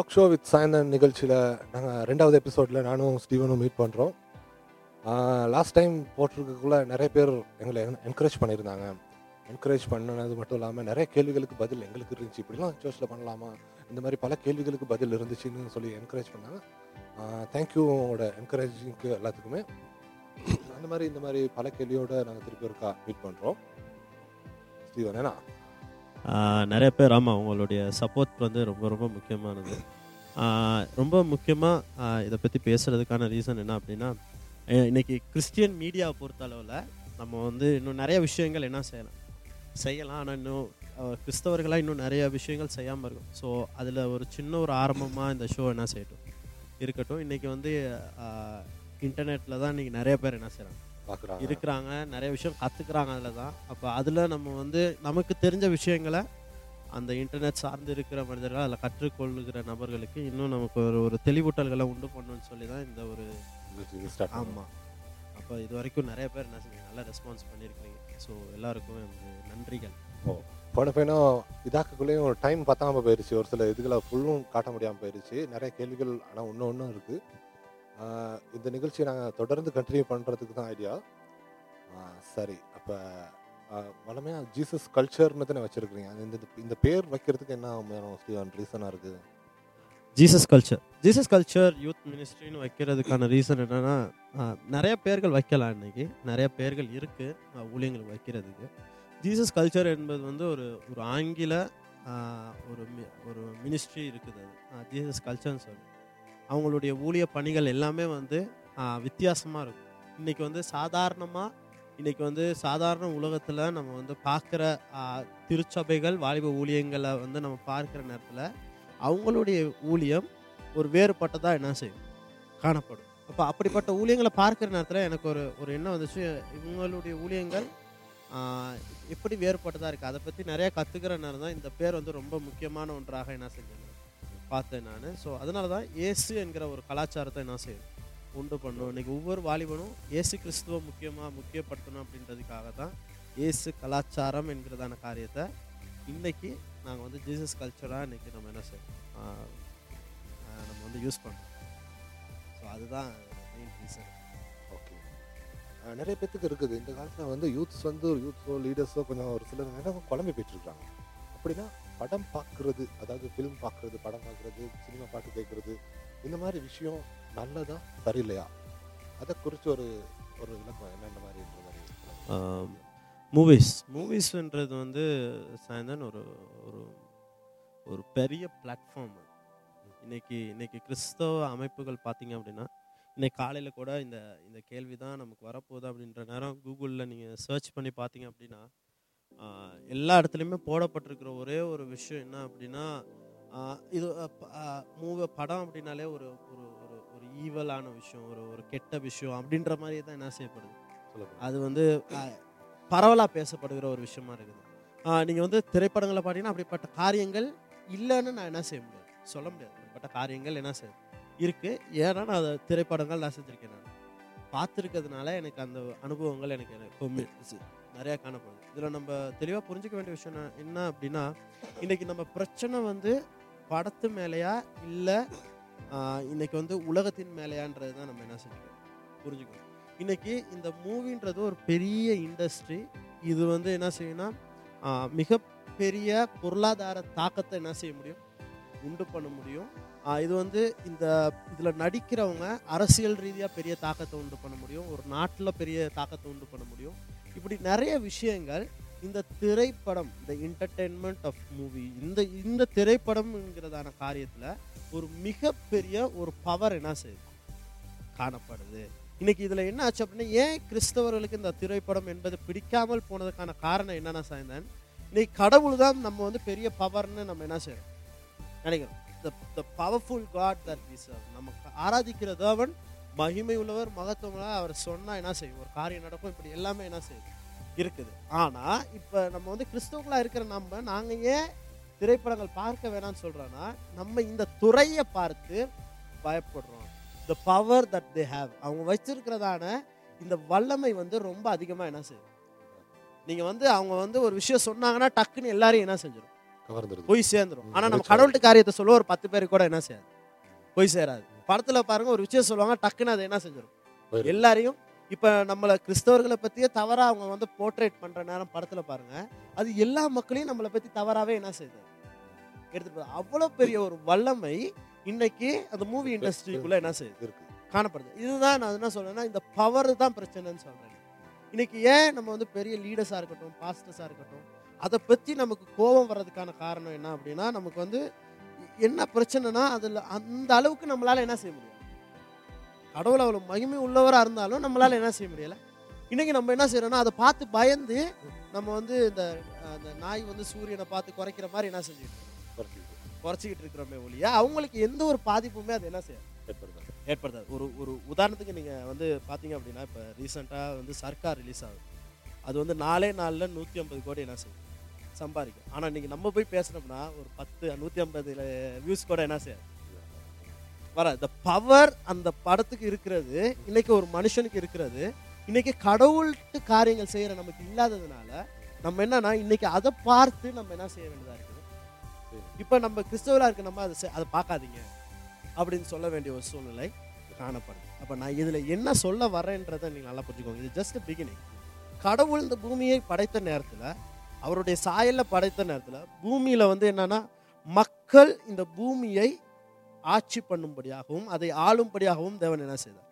Talk show with Sayanthan நிகழ்ச்சியில் நாங்கள் ரெண்டாவது எபிசோடில் நானும் ஸ்டீவனும் மீட் பண்ணுறோம் லாஸ்ட் டைம் போட்டிருக்கக்குள்ளே நிறைய பேர் எங்களை என்கரேஜ் பண்ணியிருந்தாங்க. என்கரேஜ் பண்ணது மட்டும் இல்லாமல் நிறைய கேள்விகளுக்கு பதில் எங்களுக்கு இருந்துச்சு. இப்படிலாம் சர்ச்சில் பண்ணலாமா? இந்த மாதிரி பல கேள்விகளுக்கு பதில் இருந்துச்சுன்னு சொல்லி என்கரேஜ் பண்ணாங்க. தேங்க்யூ உங்களோட என்கரேஜிங்க்கு எல்லாத்துக்குமே. அந்த மாதிரி இந்த மாதிரி பல கேள்வியோடு நாங்கள் திருப்பி ஒருக்கா மீட் பண்ணுறோம் ஸ்டீவன் ஏன்னா நிறைய பேர் ஆமாம் அவங்களுடைய சப்போர்ட் வந்து ரொம்ப ரொம்ப முக்கியமானது. ரொம்ப முக்கியமாக இதை பற்றி பேசுகிறதுக்கான ரீசன் என்ன அப்படின்னா இன்றைக்கி கிறிஸ்டியன் மீடியாவை பொறுத்த அளவில் நம்ம வந்து இன்னும் நிறைய விஷயங்கள் என்ன செய்யலாம்? செய்யலாம். ஆனால் இன்னும் கிறிஸ்தவர்களாக இன்னும் நிறைய விஷயங்கள் செய்யாமல் இருக்கும். ஸோ அதில் ஒரு சின்ன ஒரு ஆரம்பமாக இந்த ஷோ என்ன செய்யட்டும்? இருக்கட்டும். இன்றைக்கி வந்து இன்டர்நெட்டில் தான் இன்றைக்கி நிறைய பேர் என்ன செய்கிறாங்க பார்க்குறாங்க இருக்கிறாங்க நிறைய விஷயம் கற்றுக்குறாங்க அதில் தான் அப்போ அதில் நம்ம வந்து நமக்கு தெரிஞ்ச விஷயங்களை அந்த இன்டர்நெட் சார்ந்து இருக்கிற மனிதர்கள் அதில் கற்றுக்கொள்ளுகிற நபர்களுக்கு இன்னும் நமக்கு ஒரு ஒரு தெளிவூட்டல்களை உண்டு பண்ணணும்னு சொல்லி தான் இந்த ஒரு ஆமாம் அப்போ இது வரைக்கும் நிறைய பேர் என்ன செஞ்சீங்க நல்லா ரெஸ்பான்ஸ் பண்ணியிருக்கிறீங்க ஸோ எல்லாருக்கும் நன்றிகள். போன பையனும் இதாக்கக்குள்ளேயும் ஒரு டைம் பத்தாம போயிருச்சு. ஒரு சில இதுகளை ஃபுல்லும் காட்ட முடியாமல் போயிருச்சு. நிறைய கேள்விகள் ஆனால் ஒன்று ஒன்றும் இருக்குது இந்த நிகழ்ச்சியை நாங்கள் தொடர்ந்து கண்டினியூ பண்ணுறதுக்கு தான் ஐடியா சரி அப்போ வளமையாக ஜீசஸ் கல்ச்சர்னு தானே வச்சுருக்கிறீங்க. இந்த இந்த பேர் வைக்கிறதுக்கு என்ன ரீசனாக இருக்குது Jesus culture Jesus culture youth மினிஸ்ட்ரின்னு வைக்கிறதுக்கான ரீசன் என்னன்னா நிறைய பேர்கள் வைக்கலாம் இன்றைக்கி நிறைய பேர்கள் இருக்குது ஆஹ், ஊழியங்களுக்கு வைக்கிறதுக்கு. ஜீசஸ் கல்ச்சர் என்பது வந்து ஒரு ஒரு ஆங்கில ஒரு மி- ஒரு மினிஸ்ட்ரி இருக்குது அது. ஜீசஸ் கல்ச்சர்னு சொல்லி. அவங்களுடைய ஊழிய பணிகள் எல்லாமே வந்து வித்தியாசமாக இருக்கும். இன்றைக்கி வந்து சாதாரணமாக இன்றைக்கி வந்து சாதாரண உலகத்தில் நம்ம வந்து பார்க்குற திருச்சபைகள் வாலிப ஊழியங்களை வந்து நம்ம பார்க்குற நேரத்தில் அவங்களுடைய ஊழியம் ஒரு வேறுபட்டதாக என்ன செய்யும்? காணப்படும். அப்போ அப்படிப்பட்ட ஊழியங்களை பார்க்குற நேரத்தில் எனக்கு ஒரு ஒரு எண்ணம் வந்துச்சு. இவங்களுடைய ஊழியங்கள் எப்படி வேறுபட்டதாக இருக்குது அதை பற்றி நிறைய கற்றுக்கிற நேரம் தான் இந்த பேர் வந்து ரொம்ப முக்கியமான ஒன்றாக என்ன செஞ்சது? பார்த்தேன் நான். ஸோ அதனால தான் இயேசு என்கிற ஒரு கலாச்சாரத்தை என்ன செய்யும் உண்டு பண்ணும். இன்னைக்கு ஒவ்வொரு வாலிபனும் இயேசு கிறிஸ்துவ முக்கியமாக முக்கியப்படுத்தணும் அப்படின்றதுக்காக தான் இயேசு கலாச்சாரம் என்கிறதான காரியத்தை இன்றைக்கி நாங்கள் வந்து ஜீசஸ் கல்ச்சராக இன்றைக்கி நம்ம என்ன செய்யும் நம்ம வந்து யூஸ் பண்ணுறோம் ஸோ அதுதான் மெயின் ரீசன் ஓகே நிறைய பேத்துக்கு இருக்குது. இந்த காலத்தில் வந்து யூத்ஸ் வந்து ஒரு யூத்ஸோ லீடர்ஸோ கொஞ்சம் ஒரு சிலர் நேரம் குழம்பி போயிட்டுருக்காங்க அப்படின்னா படம் பார்க்குறது அதாவது ஃபிலிம் பார்க்குறது படம் பார்க்குறது சினிமா பாட்டு கேட்குறது இந்த மாதிரி விஷயம் நல்லதா சரியில்லையா? அதை குறித்து ஒரு ஒரு விளக்கம் என்னென்ன மாதிரின்ற மாதிரி மூவிஸ் மூவிஸ்ன்றது வந்து சாயந்தரம் ஒரு ஒரு ஒரு பெரிய பிளாட்ஃபார்ம் இன்னைக்கு இன்னைக்கு கிறிஸ்தவ அமைப்புகள் பார்த்தீங்க அப்படின்னா இன்னைக்கு காலையில் கூட இந்த இந்த கேள்வி தான் நமக்கு வரப்போகுது அப்படின்ற நேரம் கூகுளில் நீங்கள் சர்ச் பண்ணி பார்த்தீங்க அப்படின்னா எல்லா இடத்துலையுமே போடப்பட்டிருக்கிற ஒரே ஒரு விஷயம் என்ன அப்படின்னா இது மூவ படம் அப்படின்னாலே ஒரு ஒரு ஒரு ஒரு ஈவலான விஷயம் ஒரு ஒரு கெட்ட விஷயம் அப்படின்ற மாதிரி தான் என்ன செய்யப்படுது. அது வந்து பரவலாக பேசப்படுகிற ஒரு விஷயமா இருக்குது. ஆஹ் நீங்க வந்து திரைப்படங்களை பார்த்தீங்கன்னா அப்படிப்பட்ட காரியங்கள் இல்லைன்னு நான் என்ன செய்ய முடியாது. சொல்ல முடியாது. அப்படிப்பட்ட காரியங்கள் என்ன செய்ய இருக்கு. ஏன்னா நான் அதை திரைப்படங்கள் நான் செஞ்சிருக்கேன் நான். பார்த்துருக்கிறதுனால எனக்கு அந்த அனுபவங்கள் எனக்கு எனக்கு நிறையா காணப்படும். இதில் நம்ம தெளிவாக புரிஞ்சுக்க வேண்டிய விஷயம் என்ன- அப்படின்னா இன்னைக்கு நம்ம பிரச்சனை வந்து படத்து மேலேயா இல்லை இன்னைக்கு வந்து உலகத்தின் மேலேயான்றது தான் நம்ம என்ன செஞ்சுக்கணும்? புரிஞ்சுக்கணும். இன்னைக்கு இந்த மூவின்றது ஒரு பெரிய இண்டஸ்ட்ரி இது வந்து என்ன செய்யணும்னா மிகப்பெரிய பொருளாதார தாக்கத்தை என்ன செய்ய முடியும்? உண்டு பண்ண முடியும். இது வந்து இந்த இதில் நடிக்கிறவங்க அரசியல் ரீதியாக பெரிய தாக்கத்தை உண்டு பண்ண முடியும். ஒரு நாட்டில் பெரிய தாக்கத்தை உண்டு பண்ண முடியும். இப்படி நிறைய விஷயங்கள் இந்த திரைப்படம் இந்த என்டர்டெயின்மெண்ட் ஆஃப் மூவி இந்த இந்த திரைப்படம்ங்கிறதான காரியத்தில் ஒரு மிகப்பெரிய ஒரு பவர் என்ன செய்யுது? காணப்படுது. இன்னைக்கு இதில் என்ன ஆச்சு அப்படின்னா ஏன் கிறிஸ்தவர்களுக்கு இந்த திரைப்படம் என்பது பிடிக்காமல் போனதுக்கான காரணம் என்னென்ன சாய்ந்தன் இன்னைக்கு கடவுள் தான் நம்ம வந்து பெரிய பவர்னு நம்ம என்ன செய்யறோம்? நினைக்கிறோம். The powerful god that we serve நம்ம ஆராதிக்கிற தேவன் மகிமை உள்ளவர் மகத்துவம் அவர் சொன்னால் என்ன செய்யும்? ஒரு காரியம் நடக்கும் இப்படி எல்லாமே என்ன செய்யும்? இருக்குது. ஆனால் இப்போ நம்ம வந்து கிறிஸ்தவங்களாக இருக்கிற நம்ம நாங்கள் ஏன் திரைப்படங்கள் பார்க்க வேணாம்னு சொல்கிறோன்னா நம்ம இந்த துறையை பார்த்து பயப்படுறோம். The power that they have அவங்க வச்சிருக்கிறதான இந்த வல்லமை வந்து ரொம்ப அதிகமாக என்ன செய்யும்? நீங்கள் வந்து அவங்க வந்து ஒரு விஷயம் சொன்னாங்கன்னா டக்குன்னு எல்லாரையும் என்ன செஞ்சிடும் கவர்ந்துருது. போய் சேர்ந்துரும். ம், ஆனா நம்ம கடவுள்கிட்ட காரியத்தை சொல்ல ஒரு பத்து பேருக்கு கூட என்ன செய்யாது. போய் சேராது. படத்துல பாருங்க ஒரு விஷயம் சொல்லுவாங்க டக்குன்னு அதை என்ன செஞ்சிடும். எல்லாரையும் இப்ப நம்மள கிறிஸ்தவர்களை பத்தியே தவறா அவங்க வந்து போர்ட்ரேட் பண்ற நேரம் படத்துல பாருங்க அது எல்லா மக்களையும் நம்மளை பத்தி தவறாவே என்ன செய்யுது? எடுத்துட்டு போகுது. அவ்வளவு பெரிய ஒரு வல்லமை இன்னைக்கு அந்த மூவி இண்டஸ்ட்ரிக்குள்ள என்ன செய்யுது? இருக்கு. காணப்படுது. இதுதான் நான் என்ன சொல்றேன்னா இந்த பவர் தான் பிரச்சனைன்னு சொல்றேன். இன்னைக்கு ஏன் நம்ம வந்து பெரிய லீடர்ஸா இருக்கட்டும் பாஸ்டர்ஸா இருக்கட்டும் அதை பத்தி நமக்கு கோபம் வர்றதுக்கான காரணம் என்ன அப்படின்னா நமக்கு வந்து என்ன பிரச்சனைனா அதுல அந்த அளவுக்கு நம்மளால என்ன செய்ய முடியும் கடவுள் அவ்வளவு மகிமை உள்ளவரா இருந்தாலும் நம்மளால என்ன செய்ய முடியல. இன்னைக்கு நம்ம என்ன செய்யறோம்னா அதை பார்த்து பயந்து நம்ம வந்து இந்த அந்த நாய் வந்து சூரியனை பார்த்து குறைக்கிற மாதிரி என்ன செஞ்சுட்டு. குறைச்சிக்கிட்டு இருக்கிறோமே ஒழிய அவங்களுக்கு எந்த ஒரு பாதிப்புமே அது என்ன செய்யாது. ஏற்படுது. ஏற்படுத்தாது. ஒரு ஒரு உதாரணத்துக்கு நீங்கள் வந்து பார்த்தீங்க அப்படின்னா இப்போ ரீசெண்டாக வந்து சர்க்கார் ரிலீஸ் ஆகுது. அது வந்து நாலே நாளில் நூற்றி ஐம்பது கோடி என்ன செய்யும் சம்பாதிக்கும். ஆனால் நீங்கள் நம்ம போய் பேசினோம்னா ஒரு பத்து நூற்றி ஐம்பது வியூஸ் கூட என்ன செய்யாது. வர இந்த பவர் அந்த படத்துக்கு இருக்கிறது இன்னைக்கு ஒரு மனுஷனுக்கு இருக்கிறது இன்னைக்கு கடவுள்கிட்ட காரியங்கள் செய்கிற நமக்கு இல்லாததுனால நம்ம என்னன்னா இன்னைக்கு அதை பார்த்து நம்ம என்ன செய்ய வேண்டியதாக இருக்குது? இப்போ நம்ம கிறிஸ்தவராக இருக்க நம்ம அதை அதை பார்க்காதீங்க. அப்படின்னு சொல்ல வேண்டிய ஒரு சூழ்நிலை காணப்படுது. அப்போ நான் இதில் என்ன சொல்ல வரேன்றதை நீங்கள் நல்லா புரிஞ்சுக்கோங்க. இது ஜஸ்ட் பிகினிங் கடவுள் இந்த பூமியை படைத்த நேரத்தில் அவருடைய சாயலில் படைத்த நேரத்தில் பூமியில் வந்து என்னன்னா மக்கள் இந்த பூமியை ஆட்சி பண்ணும்படியாகவும் அதை ஆளும்படியாகவும் தேவன் என்ன செய்தார்?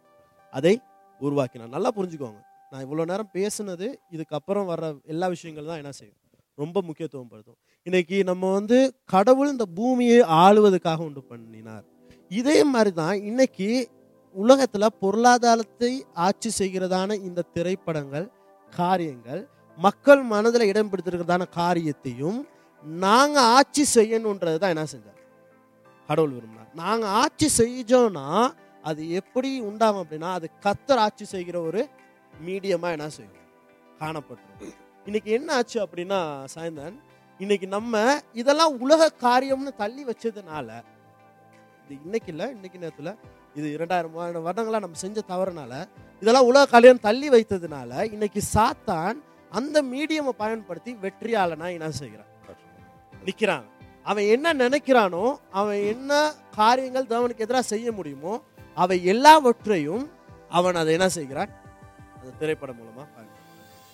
அதை உருவாக்கினார். நல்லா புரிஞ்சுக்கோங்க. நான் இவ்வளோ நேரம் பேசுனது இதுக்கப்புறம் வர்ற எல்லா விஷயங்கள் தான் என்ன செய்யும்? ரொம்ப முக்கியத்துவம் படுத்தும். இன்னைக்கு நம்ம வந்து கடவுள் இந்த பூமியை ஆளுவதற்காக உண்டு பண்ணினார். இதே மாதிரி தான் இன்னைக்கு உலகத்தில் பொருளாதாரத்தை ஆட்சி செய்கிறதான இந்த திரைப்படங்கள் காரியங்கள் மக்கள் மனதில் இடம் பிடித்திருக்கிறதான காரியத்தையும் நாங்கள் ஆட்சி செய்யணுன்றது தான் என்ன செஞ்சார். கடவுள் விரும்பினார். நாங்கள் ஆட்சி செஞ்சோம்னா அது எப்படி உண்டாகும் அப்படின்னா அது கத்தர் ஆட்சி செய்கிற ஒரு மீடியமாக என்ன செய்யும்? காணப்பட்டிருக்கும். இன்னைக்கு என்ன ஆச்சு அப்படின்னா சாயந்தன் இன்னைக்கு நம்ம இதெல்லாம் உலக காரியம்னு தள்ளி வச்சதுனால இது இன்னைக்கு இல்லை இன்னைக்கு நேரத்தில் இது இரண்டாயிரம் மூவாயிரம் நம்ம செஞ்ச தவறுனால இதெல்லாம் உலக காரியம் தள்ளி வைத்ததுனால இன்னைக்கு சாத்தான் அந்த மீடியமை பயன்படுத்தி வெற்றியாளனா என்ன செய்கிறான். நிக்கிறான். அவன் என்ன நினைக்கிறானோ அவன் என்ன காரியங்கள் தேவனுக்கு எதிராக செய்ய முடியுமோ அவை எல்லாவற்றையும் அவன் அதை என்ன செய்கிறான்? அந்த திரைப்படம் மூலமா பார்க்கிறான்.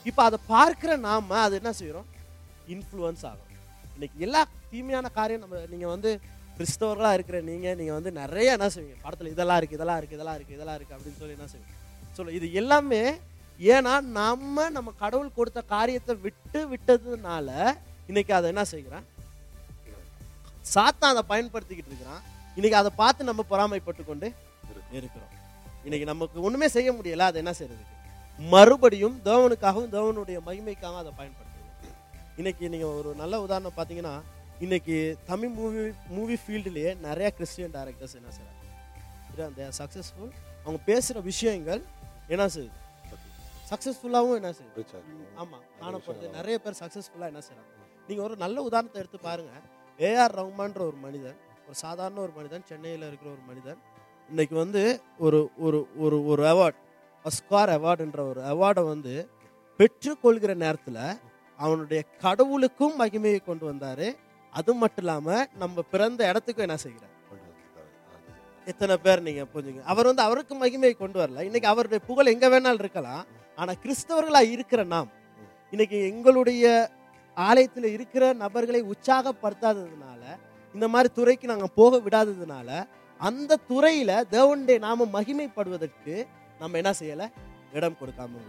இப்ப அதை பார்க்கிற நாம அது என்ன செய்யறோம் இன்ஃப்ளூயன்ஸ் ஆகும். இன்னைக்கு எல்லா தீமையான காரியம் நம்ம நீங்க வந்து கிறிஸ்தவர்களா இருக்கிற நீங்க நீங்க வந்து நிறைய என்ன செய்வீங்க? படத்துல இதெல்லாம் இருக்கு இதெல்லாம் இருக்கு இதெல்லாம் இருக்கு இதெல்லாம் இருக்கு அப்படின்னு சொல்லி என்ன செய்வீங்க? சொல்ல இது எல்லாமே ஏன்னா நம்ம நம்ம கடவுள் கொடுத்த காரியத்தை விட்டு விட்டதுனால இன்னைக்கு அதை என்ன செய்கிறான்? சாத்தான் அதை பயன்படுத்திக்கிட்டு இருக்கிறான். இன்னைக்கு அதை பார்த்து நம்ம பொறாமைப்பட்டு கொண்டு இருக்கிறோம். இன்னைக்கு நமக்கு ஒண்ணுமே செய்ய முடியல அதை என்ன செய்யறதுக்கு? மறுபடியும் தேவனுக்காகவும் தேவனுடைய மகிமைக்காகவும் அதை பயன்படுத்துது இன்னைக்கு நீங்க ஒரு நல்ல உதாரணம் பார்த்தீங்கன்னா இன்னைக்கு தமிழ் மூவி மூவி ஃபீல்டுலேயே நிறைய கிறிஸ்டியன் டைரக்டர்ஸ் என்ன செய்யறாங்க சக்ஸஸ்ஃபுல் அவங்க பேசுற விஷயங்கள் என்ன செய்யுது? சக்ஸஸ்ஃபுல்லாகவும் என்ன செய்யுது Reach ஆகுது. ஆமா காணப்படுது நிறைய பேர் சக்ஸஸ்ஃபுல்லாக என்ன செய்றாங்க நீங்க ஒரு நல்ல உதாரணத்தை எடுத்து பாருங்க. ஏஆர் ரஹ்மான்ற ஒரு மனிதன் ஒரு சாதாரண ஒரு மனிதன் சென்னையில் இருக்கிற ஒரு மனிதன் இன்னைக்கு வந்து ஒரு ஒரு ஒரு ஒரு அவார்ட் அஸ்கார் அவார்டுன்ற ஒரு அவார்டை வந்து பெற்றுக்கொள்கிற நேரத்தில் அவனுடைய கடவுளுக்கும் மகிமையை கொண்டு வந்தாரு. அது மட்டும் இல்லாம நம்ம பிறந்த இடத்துக்கும் என்ன செய்கிறார்? எத்தனை பேர் நீங்க புரிஞ்சுங்க. அவர் வந்து அவருக்கு மகிமையை கொண்டு வரல. இன்னைக்கு அவருடைய புகழ் எங்க வேணாலும் இருக்கலாம். ஆனா கிறிஸ்தவர்களா இருக்கிற நாம் இன்னைக்கு எங்களுடைய ஆலயத்தில் இருக்கிற நபர்களை உற்சாகப்படுத்தாததுனால இந்த மாதிரி துறைக்கு நாங்க போக விடாததுனால அந்த துறையில தேவனுடைய நாம மகிமைப்படுவதற்கு நம்ம என்ன செய்யல? இடம் கொடுக்காம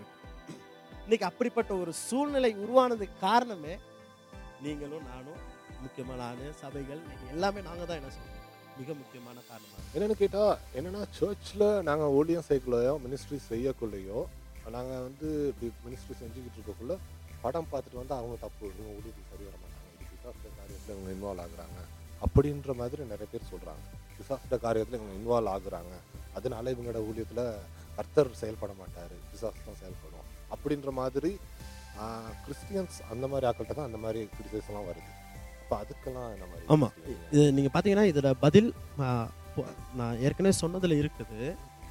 இன்னைக்கு அப்படிப்பட்ட ஒரு சூழ்நிலை உருவானதுக்கு காரணமே நீங்களும் நானும் முக்கியமாக நானு சபைகள் எல்லாமே நாங்கள் தான் என்ன செய்யணும் மிக முக்கியமான காரணமாக என்னென்னு கேட்டால் என்னென்னா சர்ச்சில் நாங்கள் ஊழியம் செய்யக்குள்ளையோ மினிஸ்ட்ரி செய்யக்குள்ளேயோ நாங்கள் வந்து இப்படி மினிஸ்ட்ரி செஞ்சுக்கிட்டு இருக்கக்குள்ள படம் பார்த்துட்டு வந்து அவங்க தப்பு இவங்க ஊழியத்துக்கு சரி வர மாட்டாங்க. இது பிசாஸ்ட காரியத்தில் இவங்க இன்வால்வ் ஆகுறாங்க அப்படின்ற மாதிரி நிறைய பேர் சொல்கிறாங்க பிசாஸ்ட காரியத்தில் இவங்க இன்வால்வ் ஆகுறாங்க. அதனால இவங்களோட ஊழியத்தில் கர்த்தர் செயல்பட மாட்டார். பிசாஸ் தான் செயல்படும். அப்படின்ற மாதிரி கிறிஸ்டியன்ஸ் அந்த மாதிரி ஆக்கள்கிட்ட தான் அந்த மாதிரி கிரிட்டிசைஸ்லாம் வருது. அப்போ அதுக்கெல்லாம் என்ன மாதிரி ஆமா. இது நீங்க பாத்தீங்கன்னா இதோட பதில் நான் ஏற்கனவே சொன்னதுல இருக்குது.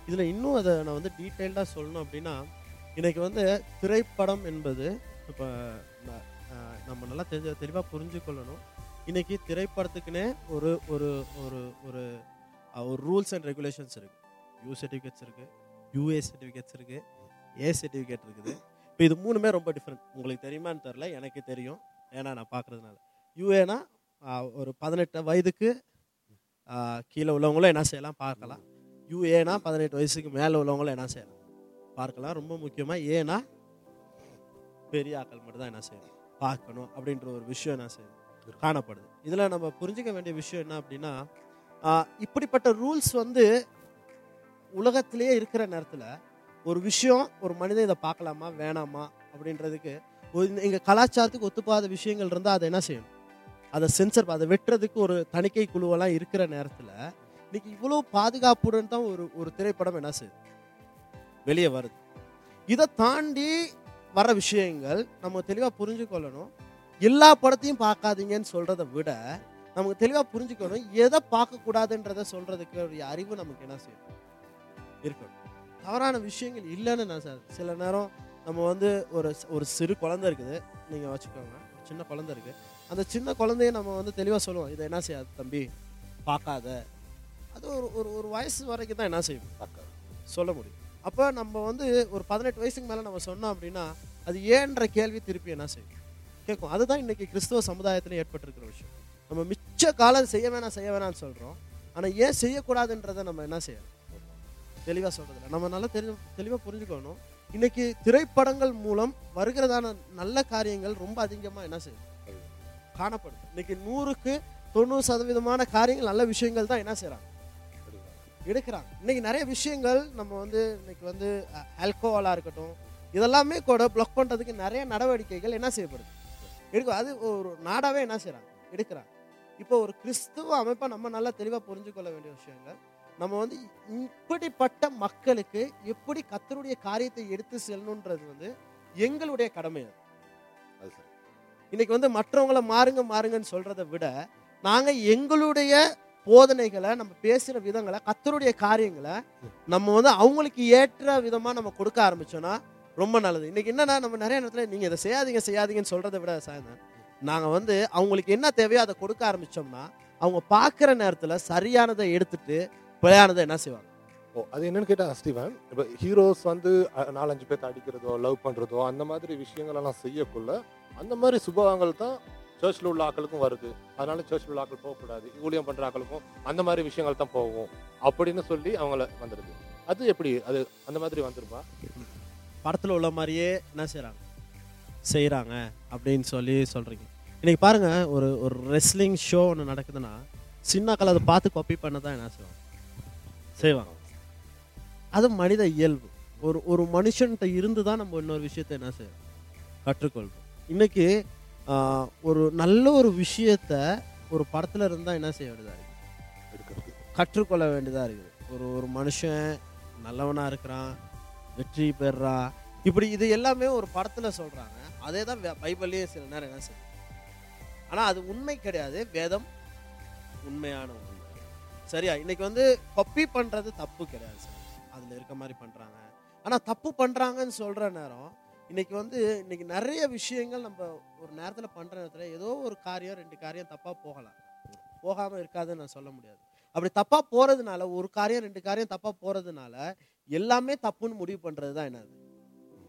இதுல இன்னும் அதை நான் வந்து டீட்டெயில்டாக சொல்லணும் அப்படின்னா இன்னைக்கு வந்து திரைப்படம் என்பது இப்போ நம்ம நல்லா தெரிஞ்ச தெளிவாக புரிஞ்சு கொள்ளணும் இன்னைக்கு திரைப்படத்துக்குன்னே ஒரு ஒரு ஒரு ஒரு ஒரு ரூல்ஸ் அண்ட் ரெகுலேஷன்ஸ் இருக்கு. யூ சர்டிஃபிகேட்ஸ் இருக்கு யூஏ சர்டிஃபிகேட்ஸ் இருக்கு ஏ சர்டிஃபிகேட் இருக்குது. இப்போ இது மூணுமே ரொம்ப டிஃப்ரெண்ட் உங்களுக்கு தெரியுமான்னு தெரில எனக்கு தெரியும். ஏன்னா நான் பார்க்கறதுனால யூஏனா ஒரு பதினெட்டு வயதுக்கு கீழே உள்ளவங்களும் என்ன செய்யலாம் பார்க்கலாம். யூஏனா பதினெட்டு வயசுக்கு மேலே உள்ளவங்களும் என்ன செய்யலாம். பார்க்கலாம். ரொம்ப முக்கியமாக ஏன்னா பெரிய ஆக்கள் மட்டும்தான் என்ன செய்யணும்? பார்க்கணும் அப்படின்ற ஒரு விஷயம் என்ன செய்யணும்? காணப்படுது. இதில் நம்ம புரிஞ்சுக்க வேண்டிய விஷயம் என்ன அப்படின்னா ஆஹ், இப்படிப்பட்ட ரூல்ஸ் வந்து உலகத்திலேயே இருக்கிற நேரத்தில் ஒரு விஷயம் ஒரு மனிதன் இதை பார்க்கலாமா வேணாமா அப்படின்றதுக்கு ஒரு எங்க கலாச்சாரத்துக்கு ஒத்துப்பாத விஷயங்கள் இருந்தால் அதை என்ன செய்யணும்? அதை சென்சர் அதை வெட்டுறதுக்கு ஒரு தணிக்கை குழுவெல்லாம் இருக்கிற நேரத்தில் இன்னைக்கு இவ்வளோ பாதுகாப்புடன் தான் ஒரு ஒரு திரைப்படம் என்ன செய்யுது? வெளியே வருது. இதை தாண்டி வர விஷயங்கள் நம்ம தெளிவாக புரிஞ்சுக்கொள்ளணும். எல்லா படத்தையும் பார்க்காதீங்கன்னு சொல்கிறத விட நமக்கு தெளிவாக புரிஞ்சுக்கணும் எதை பார்க்கக்கூடாதுன்றதை சொல்கிறதுக்கு ஒரு அறிவு நமக்கு என்ன செய்யும்? இருக்கணும். தவறான விஷயங்கள் இல்லைன்னு நான் சார் சில நேரம் நம்ம வந்து ஒரு ஒரு சிறு குழந்தை இருக்குது. நீங்கள் வச்சுக்கோங்க. ஒரு சின்ன குழந்தை இருக்குது அந்த சின்ன குழந்தைய நம்ம வந்து தெளிவாக சொல்லுவோம். இதை என்ன செய்யாது தம்பி? பார்க்காத. அது ஒரு ஒரு ஒரு வயசு வரைக்கும் தான் என்ன செய்யும்? பார்க்காது. சொல்ல முடியும். அப்போ நம்ம வந்து ஒரு பதினெட்டு வயசுக்கு மேலே நம்ம சொன்னோம் அப்படின்னா அது ஏன்ற கேள்வி திருப்பி என்ன செய்யும்? கேட்கும். அதுதான் இன்னைக்கு கிறிஸ்துவ சமுதாயத்தில் ஏற்பட்டிருக்கிற விஷயம். நம்ம மிச்ச காலம் செய்ய வேணாம் செய்ய வேணாம்னு சொல்கிறோம் ஆனால் ஏன் செய்யக்கூடாதுன்றதை நம்ம என்ன செய்யணும்? தெளிவாக சொல்கிறதில்ல நம்ம நல்லா தெளி தெளிவாக புரிஞ்சுக்கணும். இன்னைக்கு திரைப்படங்கள் மூலம் வருகிறதான நல்ல காரியங்கள் ரொம்ப அதிகமாக என்ன செய்யும்? காணப்படுது இன்னைக்கு நூறுக்கு தொண்ணூறு சதவீதமான காரியங்கள் நல்ல விஷயங்கள் தான் என்ன செய்கிறாங்க எடுக்கிறாங்க. இன்னைக்கு நிறைய விஷயங்கள் நம்ம வந்து இன்னைக்கு வந்து ஆல்கோஹாலாக இருக்கட்டும் இதெல்லாமே கூட பிளாக் பண்ணுறதுக்கு நிறைய நடவடிக்கைகள் என்ன செய்யப்படுது? எடுக்க அது ஒரு நாடாவே என்ன செய்கிறாங்க எடுக்கிறாங்க. இப்போ ஒரு கிறிஸ்துவ அமைப்பை நம்ம நல்லா தெளிவாக புரிஞ்சுக்கொள்ள வேண்டிய விஷயங்கள் நம்ம வந்து இப்படிப்பட்ட மக்களுக்கு எப்படி கத்தருடைய காரியத்தை எடுத்து செல்லணுன்றது வந்து எங்களுடைய கடமை அது. இன்னைக்கு வந்து மற்றவங்கள மாறுங்க மாறுங்கன்னு சொல்றதை விட நாங்க எங்களுடைய போதனைகளை நம்ம பேசுகிற விதங்களை கத்தருடைய காரியங்களை நம்ம வந்து அவங்களுக்கு ஏற்ற விதமாக நம்ம கொடுக்க ஆரம்பித்தோன்னா ரொம்ப நல்லது. இன்றைக்கி என்னன்னா நம்ம நிறைய நேரத்தில் நீங்கள் இதை செய்யாதீங்க செய்யாதீங்கன்னு சொல்கிறத விட சாயந்தரம் நாங்கள் வந்து அவங்களுக்கு என்ன தேவையோ அதை கொடுக்க ஆரம்பிச்சோம்னா அவங்க பார்க்குற நேரத்தில் சரியானதை எடுத்துட்டு பிழையானதை என்ன செய்வாங்க? ஓ அது என்னன்னு கேட்டால் ஸ்டீவன் இப்போ ஹீரோஸ் வந்து நாலஞ்சு பேர்த்த அடிக்கிறதோ லவ் பண்ணுறதோ அந்த மாதிரி விஷயங்களெல்லாம் செய்யக்குள்ள அந்த மாதிரி சுபவங்கள் தான் சர்ச்சில் உள்ள ஆக்களுக்கும் வருது. அதனால சர்ச்சில் உள்ள ஆக்கள் போகக்கூடாது. ஊழியம் பண்ற ஆக்களுக்கும் அந்த மாதிரி விஷயங்கள் தான் போகும். அப்படின்னு சொல்லி அவங்கள வந்துடுது அது எப்படி? அது அந்த மாதிரி வந்துருமா? படத்தில் உள்ள மாதிரியே என்ன செய்கிறாங்க செய்கிறாங்க அப்படின்னு சொல்லி சொல்கிறீங்க இன்னைக்கு பாருங்க ஒரு ஒரு ரெஸ்லிங் ஷோ ஒன்று நடக்குதுன்னா சின்னாக்கள் அதை பார்த்து காப்பி பண்ண தான் என்ன செய்வாங்க? செய்வாங்க. அது மனித இயல்பு. ஒரு ஒரு மனுஷன்கிட்ட இருந்து தான் நம்ம இன்னொரு விஷயத்தை என்ன செய்யணும் கற்றுக்கொள்வோம் இன்னைக்கு ஒரு நல்ல ஒரு விஷயத்த ஒரு படத்தில் இருந்தால் என்ன செய்ய வேண்டியதா இருக்குது கற்றுக்கொள்ள வேண்டியதாக இருக்குது. ஒரு ஒரு மனுஷன் நல்லவனாக இருக்கிறான் வெற்றி பெறுறான் இப்படி இது எல்லாமே ஒரு படத்தில் சொல்கிறாங்க அதே தான் பைபிள்லேயே சில நேரம் என்ன செய்யும் ஆனால் அது உண்மை கிடையாது. வேதம் உண்மையான உண்மை. சரியா? இன்னைக்கு வந்து கொப்பி பண்ணுறது தப்பு கிடையாது சார். அதில் இருக்க மாதிரி பண்ணுறாங்க ஆனால் தப்பு பண்ணுறாங்கன்னு சொல்கிற நேரம் இன்னைக்கு வந்து இன்னைக்கு நிறைய விஷயங்கள் நம்ம ஒரு நேரத்தில் பண்ணுற நேரத்தில் ஏதோ ஒரு காரியம் ரெண்டு காரியம் தப்பாக போகலாம். போகாமல் இருக்காதுன்னு நான் சொல்ல முடியாது. அப்படி தப்பா போறதுனால ஒரு காரியம் ரெண்டு காரியம் தப்பா போறதுனால எல்லாமே தப்புன்னு முடிவு பண்றது தான் என்னது?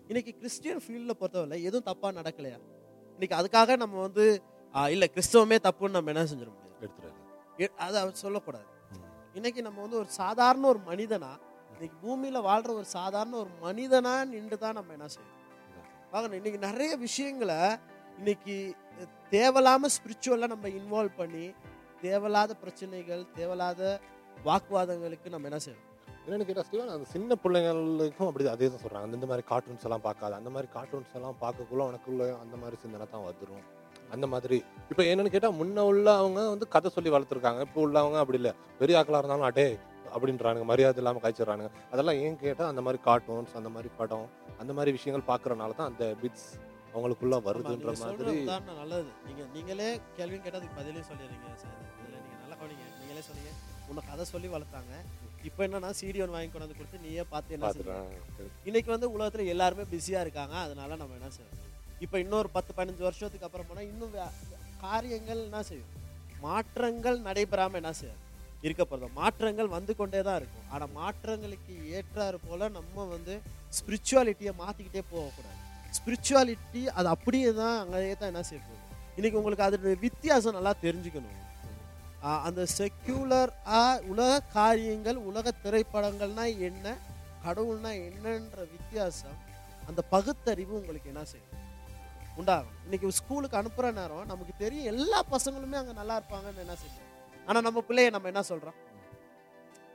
இன்னைக்கு கிறிஸ்டியன் ஃபீல்டில் பொறுத்தவரை எதுவும் தப்பா நடக்கலையா? இன்னைக்கு அதுக்காக நம்ம வந்து இல்ல கிறிஸ்தவமே தப்புன்னு நம்ம என்ன செஞ்சிட முடியாது எடுத்துறாரு எ- அதை அவர் சொல்லக்கூடாது. இன்னைக்கு நம்ம வந்து ஒரு சாதாரண ஒரு மனிதனா இன்னைக்கு பூமியில வாழ்ற ஒரு சாதாரண ஒரு மனிதனா நின்று தான் நம்ம என்ன செய்யணும்? பார்க்கணும் இன்னைக்கு நிறைய விஷயங்களை இன்னைக்கு தேவையில்லாமல் ஸ்பிரிச்சுவலாக நம்ம இன்வால்வ் பண்ணி தேவையில்லாத பிரச்சனைகள் தேவையில்லாத வாக்குவாதங்களுக்கு நம்ம என்ன செய்யணும்? என்னன்னு கேட்டால் அந்த சின்ன பிள்ளைங்களுக்கும் அப்படி அதே தான் சொல்கிறாங்க அந்த இந்த மாதிரி கார்ட்டூன்ஸ் எல்லாம் பார்க்காத. அந்த மாதிரி கார்ட்டூன்ஸ் எல்லாம் பார்க்கக்குள்ள உனக்குள்ள அந்த மாதிரி சிந்தனை தான் வந்துடும் அந்த மாதிரி. இப்போ என்னன்னு கேட்டால் முன்ன உள்ளவங்க வந்து கதை சொல்லி வளர்த்துருக்காங்க. இப்போ உள்ளவங்க அப்படி இல்லை. பெரிய ஆக்களாக இருந்தாலும் அடே அப்படின்றானுங்க. மரியாதை இல்லாமல் காய்ச்சிடுறானுங்க. அதெல்லாம் ஏன் கேட்டால் அந்த மாதிரி கார்ட்டூன்ஸ் அந்த மாதிரி படம் அந்த மாதிரி விஷயங்கள் பார்க்கறனால தான் அந்த பிட்ஸ் அவங்களுக்குள்ள வருதுன்ற மாதிரி நல்லது. நீங்க நீங்களே கேள்வி கேட்டதுக்கு பதிலே சொல்லிடுறீங்க சார். இதுல நீங்க நல்லா கவனிங்க. நீங்களே சொன்னீங்க உன்னை கதை சொல்லி வளர்த்தாங்க. இப்போ என்னன்னா சிடி ஒன்று வாங்கி கொண்டு வந்து கொடுத்து நீயே பார்த்து என்ன பார்த்துறாங்க இன்னைக்கு வந்து உலகத்துல எல்லாருமே பிஸியா இருக்காங்க. அதனால நம்ம என்ன செய்யணும்? இப்போ இன்னொரு பத்து பதினஞ்சு வருஷத்துக்கு அப்புறம் போனா இன்னும் காரியங்கள் என்ன செய்யும்? மாற்றங்கள் நடைபெறாம என்ன செய்யாது இருக்க போறது மாற்றங்கள் வந்து கொண்டே தான் இருக்கும். ஆனா மாற்றங்களுக்கு ஏற்றாறு போல நம்ம வந்து ஸ்பிரிச்சுவாலிட்டியை மாற்றிக்கிட்டே போகக்கூடாது. ஸ்பிரிச்சுவாலிட்டி அது அப்படியே தான் அங்கேயே தான் என்ன செய்ய இன்றைக்கி உங்களுக்கு அதோட வித்தியாசம் நல்லா தெரிஞ்சுக்கணும். அந்த செக்யூலராக உலக காரியங்கள் உலக திரைப்படங்கள்னா என்ன கடவுள்னா என்னன்ற வித்தியாசம் அந்த பகுத்தறிவு உங்களுக்கு என்ன செய்யும்? உண்டாகும். இன்னைக்கு ஸ்கூலுக்கு அனுப்புகிற நேரம் நமக்கு தெரியும் எல்லா பசங்களுமே அங்கே நல்லா இருப்பாங்கன்னு என்ன செய்யணும் ஆனால் நம்ம பிள்ளைய நம்ம என்ன சொல்கிறோம்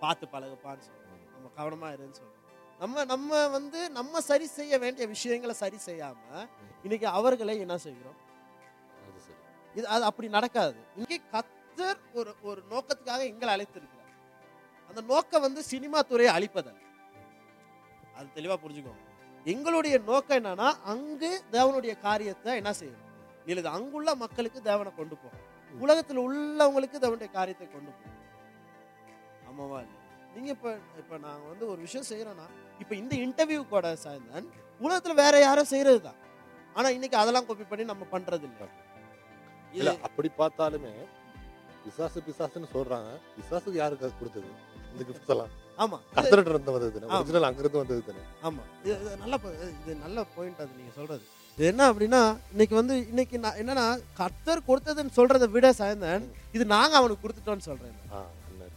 பார்த்து பழகுப்பான்னு சொல்கிறோம் நம்ம கவனமாக இருன்னு சொல்கிறோம் நம்ம நம்ம வந்து நம்ம சரி செய்ய வேண்டிய விஷயங்களை சரி செய்யாம இன்னைக்கு அவர்களை என்ன செய்கிறோம்? இது அது அப்படி நடக்காது. இங்கே கத்தர் ஒரு ஒரு நோக்கத்துக்காக எங்களை அழைத்திருக்கிறார். அந்த நோக்கம் வந்து சினிமா துறையை அழிப்பதல்ல. அது தெளிவா புரிஞ்சுக்கோங்க. எங்களுடைய நோக்கம் என்னன்னா அங்கு தேவனுடைய காரியத்தை என்ன செய்யணும்? இல்லது அங்குள்ள மக்களுக்கு தேவனை கொண்டு போகும் உலகத்தில் உள்ளவங்களுக்கு தேவனுடைய காரியத்தை கொண்டு போகும் ஆமாவா இல்லையா? நீங்க இப்ப இப்ப நாங்க வந்து ஒரு விஷயம் செய்யறோம்னா இப்ப இந்த இன்டர்வியூ கூட சாயந்தன் உலகத்துல வேற யாரும் செய்யறது தான் ஆனா இன்னைக்கு அதெல்லாம் காப்பி பண்ணி நம்ம பண்றது இல்ல இல்ல அப்படி பார்த்தாலுமே பிசாசு பிசாசுன்னு சொல்றாங்க. பிசாசுக்கு யாருக்கு அது கொடுத்தது? இந்த கிஃப்ட்ஸ் எல்லாம்? ஆமா. இது- கர்த்தர்கிட்ட இருந்து வந்தது. ஒரிஜினல் அங்க இருந்து வந்தது தானே? ஆமா. இது நல்ல இது நல்ல பாயிண்ட் அது நீங்க சொல்றது. இது என்ன அப்படின்னா இன்னைக்கு வந்து இன்னைக்கு நான் என்னன்னா கர்த்தர் கொடுத்ததுன்னு சொல்றதை விட சாயந்தன் இது நாங்க அவனுக்கு கொடுத்துட்டோம்னு அண்ணன்.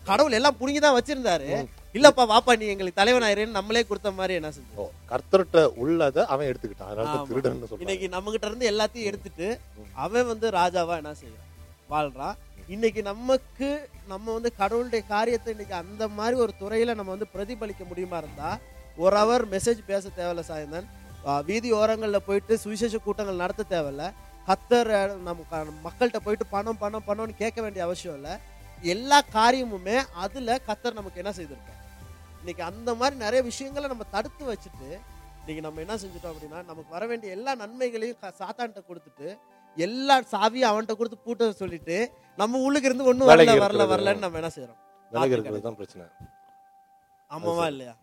கடவுள் எல்லாம் புடுங்கி தான் வச்சிருந்தாரு. இல்லப்பா வாப்பா நீ எங்களுக்கு தலைவனாயிருன்னு நம்மளே கொடுத்த மாதிரி என்ன செஞ்சோம் கர்த்தர்கிட்ட உள்ளத அவன் எடுத்துக்கிட்டான். அதனால சொல்றாங்க. இன்னைக்கு நம்ம கிட்ட இருந்து எல்லாத்தையும் எடுத்துட்டு. அவன் வந்து ராஜாவா என்ன செய்யறான்? வாழ்றான். இன்னைக்கு நமக்கு நம்ம வந்து கடவுளுடைய காரியத்தை இன்னைக்கு அந்த மாதிரி ஒரு துறையில நம்ம வந்து பிரதிபலிக்க முடியுமா இருந்தா ஒரு அவர் மெசேஜ் பேச தேவையில்ல சாயந்தன். வீதி ஓரங்கள்ல போயிட்டு சுவிசேஷ கூட்டங்கள் நடத்த தேவையில்ல. கத்தர் நம்ம மக்கள்கிட்ட போயிட்டு பணம் பணம் பணம்னு கேட்க வேண்டிய அவசியம் இல்லை. எல்லா காரியமுமே அதுல கத்தர் நமக்கு என்ன செய்திருக்கார்? இன்னைக்கு அந்த மாதிரி நிறைய விஷயங்களை நம்ம தடுத்து வச்சுட்டு இன்னைக்கு நம்ம என்ன செஞ்சுட்டோம் அப்படின்னா நமக்கு வர வேண்டிய எல்லா நன்மைகளையும் சாத்தான்கிட்ட கொடுத்துட்டு எல்லா சாவியும் அவன்கிட்ட கொடுத்து பூட்ட சொல்லிட்டு நம்ம உள்ளுக்கு இருந்து ஒண்ணும் வரல வரல. வரலன்னு நம்ம என்ன செய்யறோம் பிரச்சனை. ஆமாவா இல்லையா.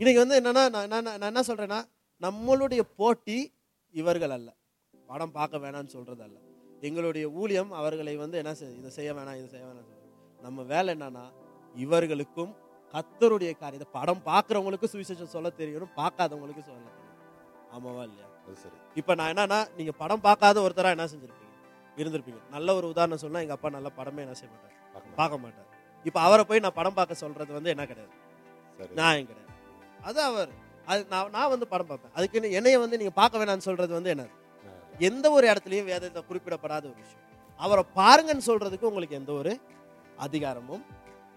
இன்னைக்கு வந்து என்னன்னா நான் நான் என்ன சொல்றேன்னா நம்மளுடைய போட்டி இவர்கள் அல்ல. படம் பார்க்க வேணாம்னு சொல்றது அல்ல. எங்களுடைய ஊழியம் அவர்களை வந்து என்ன செய் இதை செய்ய வேணாம் இதை செய்ய வேணாம். நம்ம வேலை என்னன்னா இவர்களுக்கும் கத்தருடைய காரியத்தை படம் பார்க்கறவங்களுக்கும் சுவிசேஷம் சொல்ல தெரியணும் பார்க்காதவங்களுக்கும் சொல்ல தெரியும் ஆமாவா இல்லையா? சரி. இப்போ நான் என்னன்னா நீங்க படம் பார்க்காத ஒருத்தரா என்ன செஞ்சிருப்பீங்க? இருந்திருப்பீங்க. நல்ல ஒரு உதாரணம் சொன்னா எங்க அப்பா நல்ல படமே என்ன செய்ய மாட்டார். பார்க்க மாட்டார். இப்போ அவரை போய் நான் படம் பார்க்க சொல்றது வந்து என்ன கிடையாது. நியாயம் கிடையாது. அது அவர். அது நான் நான் வந்து படம் பார்ப்பேன். அதுக்கு என்னைய வந்து நீங்க பார்க்க வேணாம்னு சொல்றது வந்து என்ன எந்த ஒரு இடத்துலயும் வேதத்தை குறிப்பிடப்படாத ஒரு விஷயம். அவரை பாருங்கன்னு சொல்றதுக்கு உங்களுக்கு எந்த ஒரு அதிகாரமும்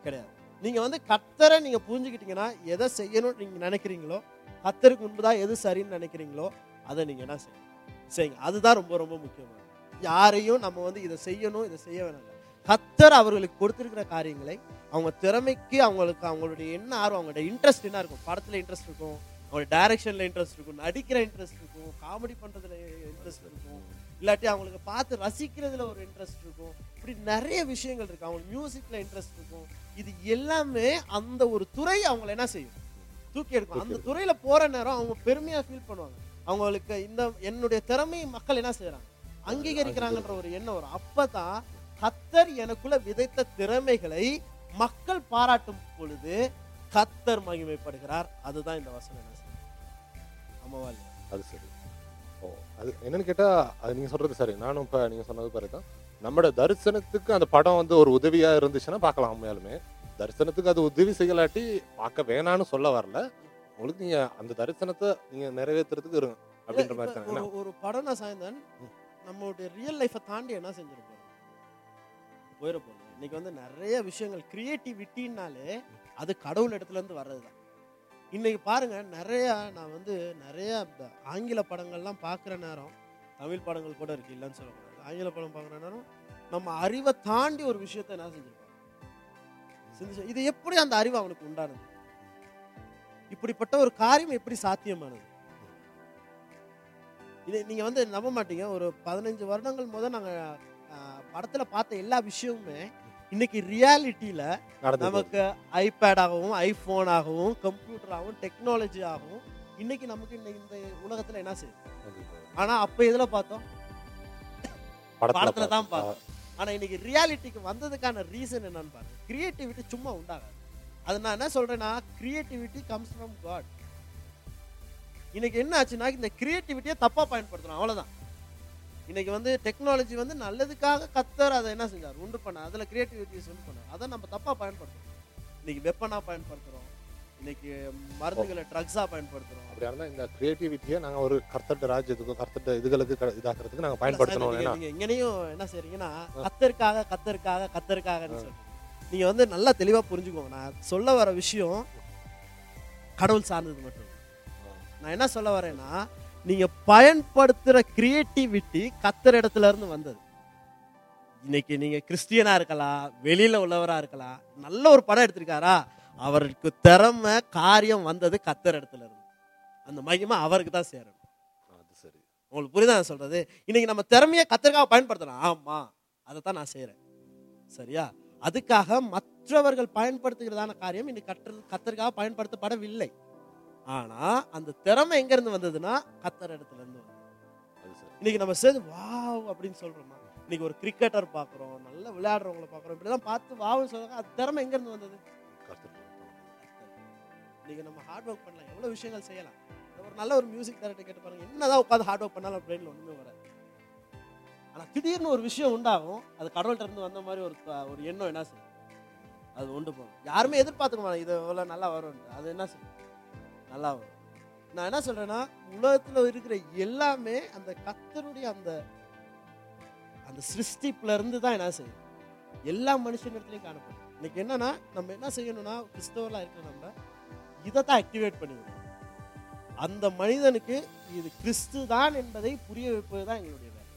கிடையாது. நீங்கள் வந்து கத்தரை நீங்கள் புரிஞ்சுக்கிட்டீங்கன்னா எதை செய்யணும்னு நீங்கள் நினைக்கிறீங்களோ கத்தருக்கு முன்புதான் எது சரின்னு நினைக்கிறீங்களோ அதை நீங்கள் என்ன செய்யணும்? செய்யுங்க. அதுதான் ரொம்ப ரொம்ப முக்கியமானது. யாரையும் நம்ம வந்து இதை செய்யணும் இதை செய்ய வேணாம் கத்தர் அவர்களுக்கு கொடுத்துருக்கிற காரியங்களை அவங்க திறமைக்கு அவங்களுக்கு அவங்களுடைய என்ன ஆர்வம் அவங்களோட இன்ட்ரெஸ்ட் என்ன இருக்கும்? படத்தில் இன்ட்ரெஸ்ட் இருக்கும். அவங்களோட டைரக்ஷன்ல இன்ட்ரெஸ்ட் இருக்கும் நடிக்கிற இன்ட்ரெஸ்ட் இருக்கும் காமெடி பண்றதுல இன்ட்ரெஸ்ட் இருக்கும். இல்லாட்டி அவங்களுக்கு பார்த்து ரசிக்கிறதுல ஒரு இன்ட்ரெஸ்ட் இருக்கும். இப்படி நிறைய விஷயங்கள் இருக்கு. அவங்களுக்கு மியூசிக்ல இன்ட்ரெஸ்ட் இருக்கும். இது எல்லாமே அந்த ஒரு துறை அவங்கள என்ன செய்யும்? தூக்கி எடுக்கும். அந்த துறையில போற நேரம் அவங்க பெருமையா ஃபீல் பண்ணுவாங்க. அவங்களுக்கு இந்த என்னுடைய திறமையை மக்கள் என்ன செய்யறாங்க அங்கீகரிக்கிறாங்கன்ற ஒரு எண்ணம் வரும். அப்பதான் கத்தர் எனக்குள்ள விதைத்த திறமைகளை மக்கள் பாராட்டும் பொழுது கத்தர் மகிமைப்படுகிறார். அதுதான் இந்த வசனம். என்ன இல்லையா? அது சரி. ஓ அது என்னன்னு கேட்டா அது நீங்க சொல்றது சரி. நானும் இப்ப நீங்க சொன்னது பாரு தான் நம்மளோட தரிசனத்துக்கு அந்த படம் வந்து ஒரு உதவியா இருந்துச்சுன்னா பார்க்கலாம் உண்மையாலுமே. தரிசனத்துக்கு அது உதவி செய்யலாட்டி பார்க்க வேணாம்னு சொல்ல வரல. உங்களுக்கு நீங்க அந்த தரிசனத்தை நீங்க நிறைவேற்றுறதுக்கு இருங்க அப்படின்ற மாதிரி தான். ஒரு ஒரு படம் நான் சாய்ந்தன். நம்மளுடைய ரியல் லைஃப்பை தாண்டி என்ன செஞ்சிருப்போம் போயிட போகுது இன்னைக்கு வந்து நிறைய விஷயங்கள் கிரியேட்டிவிட்டின்னாலே அது கடவுள் இடத்துல இருந்து வர்றதுதான். இன்னைக்கு பாருங்க நிறையா நான் வந்து நிறைய இந்த ஆங்கில படங்கள்லாம் பார்க்குற நேரம் தமிழ் படங்கள் கூட இருக்கு இல்லைன்னு சொல்லக்கூடாது ஆங்கில படம் பார்க்குற நேரம் நம்ம அறிவை தாண்டி ஒரு விஷயத்தை என்ன செஞ்சிருப்போம்? சிந்திச்சு இது எப்படி அந்த அறிவு அவனுக்கு உண்டானது? இப்படிப்பட்ட ஒரு காரியம் எப்படி சாத்தியமானது? இது நீங்க வந்து நம்ப மாட்டீங்க. ஒரு பதினஞ்சு வருடங்கள் முதல் நாங்க ஆஹ், படத்துல பார்த்த எல்லா விஷயமுமே இன்னைக்கு ரியாலிட்டியில நமக்கு ஐபேட் ஆகவும் ஐபோன் ஆகவும் கம்ப்யூட்டர் ஆகவும் டெக்னாலஜி ஆகவும் இன்னைக்கு நமக்கு இந்த இந்த உலகத்துல என்ன செய்யுது? அது. ஆனா அப்ப எதுல பார்த்தோம்? படத்துல தான் பார்த்தா- பார்த்தோம். ஆனா இன்னைக்கு ரியாலிட்டிக்கு வந்ததுக்கான ரீசன் என்னன்னு பாருங்க. கிரியேட்டிவிட்டி சும்மா உண்டாகாது. அது நான் என்ன சொல்றேன்னா கிரியேட்டிவிட்டி கம்ஸ் ஃப்ரம் காட் இன்னைக்கு என்ன ஆச்சுன்னா இந்த கிரியேட்டிவிட்டியை தப்பா பயன்படுத்தணும் அவ்வளவுதான். இன்னைக்கு வந்து டெக்னாலஜி வந்து நல்லதுக்காக கத்தர் அதை என்ன செஞ்சார்? உண்டு பண்ண அதில் கிரியேட்டிவிட்டிஸ் உண்டு பண்ணார். அதை நம்ம தப்பாக பயன்படுத்துறோம். இன்னைக்கு வெப்பனாக பயன்படுத்துகிறோம் இன்னைக்கு மருந்துகளை ட்ரக்ஸாக பயன்படுத்துகிறோம் அப்படியா இருந்தா இந்த கிரியேட்டிவிட்டியை நாங்க ஒரு கர்த்தட்ட ராஜ்யத்துக்கும் கர்த்தட்ட இதுகளுக்கு க- இதாக்குறதுக்கு நாங்க பயன்படுத்தணும் ஏன்னா நீங்க இங்கனையும் என்ன செய்றீங்கன்னா கத்தருக்காக கத்தருக்காக கத்தருக்காகன்னு சொல்றீங்க. நீங்க வந்து நல்லா தெளிவா புரிஞ்சுக்கோங்க. நான் சொல்ல வர விஷயம் கடவுள் சார்ந்தது மட்டும். நான் என்ன சொல்ல வரேன்னா நீங்க பயன்படுத்துற கிரியேட்டிவிட்டி கத்தர் இடத்துல இருந்து வந்தது. இன்னைக்கு நீங்க கிறிஸ்டியனா இருக்கலாம் வெளியில உள்ளவரா இருக்கலாம் நல்ல ஒரு படம் எடுத்திருக்காரா? அவருக்கு திறமை காரியம் வந்தது கத்தர் இடத்துல இருந்து. அந்த மகிமை அவருக்கு தான் சேரணும். அது சரி. உங்களுக்கு புரியுதா நான் சொல்றது? இன்னைக்கு நம்ம திறமையை கத்தருக்காக பயன்படுத்தலாம் ஆமா அதை தான் நான் செய்றேன். சரியா? அதுக்காக மற்றவர்கள் பயன்படுத்துகிறதான காரியம் இன்னைக்கு கற்று கத்தருக்காக பயன்படுத்தப்படவில்லை. ஆனா அந்த திறமை எங்க இருந்து வந்ததுன்னா கத்தர் இடத்துல இருந்து வந்தது. அது சரி. இன்னைக்கு நம்ம சேர்ந்து வாவ் அப்படின்னு சொல்றோமா? இன்னைக்கு ஒரு கிரிக்கெட்டர் பார்க்குறோம் நல்லா விளையாடுறவங்கள பார்க்குறோம் இப்படிலாம் பார்த்து வாவ்னு சொல்றாங்க அது திறமை எங்க இருந்து வந்தது. இன்னைக்கு நம்ம ஹார்ட் ஒர்க் பண்ணலாம். எவ்வளவு விஷயங்கள் செய்யலாம். ஒரு நல்ல ஒரு மியூசிக் டைரக்டர் கேட்டு பாருங்க. என்னதான் உட்காந்து ஹார்ட் ஒர்க் பண்ணாலும் பிரெயின்ல ஒண்ணுமே வராது. ஆனா திடீர்னு ஒரு விஷயம் உண்டாகும். அது கடவுள்கிட்ட இருந்து வந்த மாதிரி ஒரு ஒரு எண்ணம் என்ன செய்யும் அது உண்டு போகும். யாருமே எதிர்பார்த்துக்க மாட்டாங்க இது இவ்வளவு நல்லா வரும் அது என்ன செய்யும் நல்லா நான் என்ன சொல்றேன்னா உலகத்துல இருக்கிற எல்லாமே அந்த கத்தருடைய அந்த அந்த சிருஷ்டிப்புல இருந்து தான் என்ன செய்யும். எல்லா மனுஷனிடத்துலையும் காணப்படும். இன்னைக்கு என்னன்னா நம்ம என்ன செய்யணும்னா கிறிஸ்தவர்களா இருக்கிற நம்ம இதை தான் ஆக்டிவேட் பண்ணிவிடும் அந்த மனிதனுக்கு இது கிறிஸ்து தான் என்பதை புரிய வைப்பது தான் எங்களுடைய வேலை.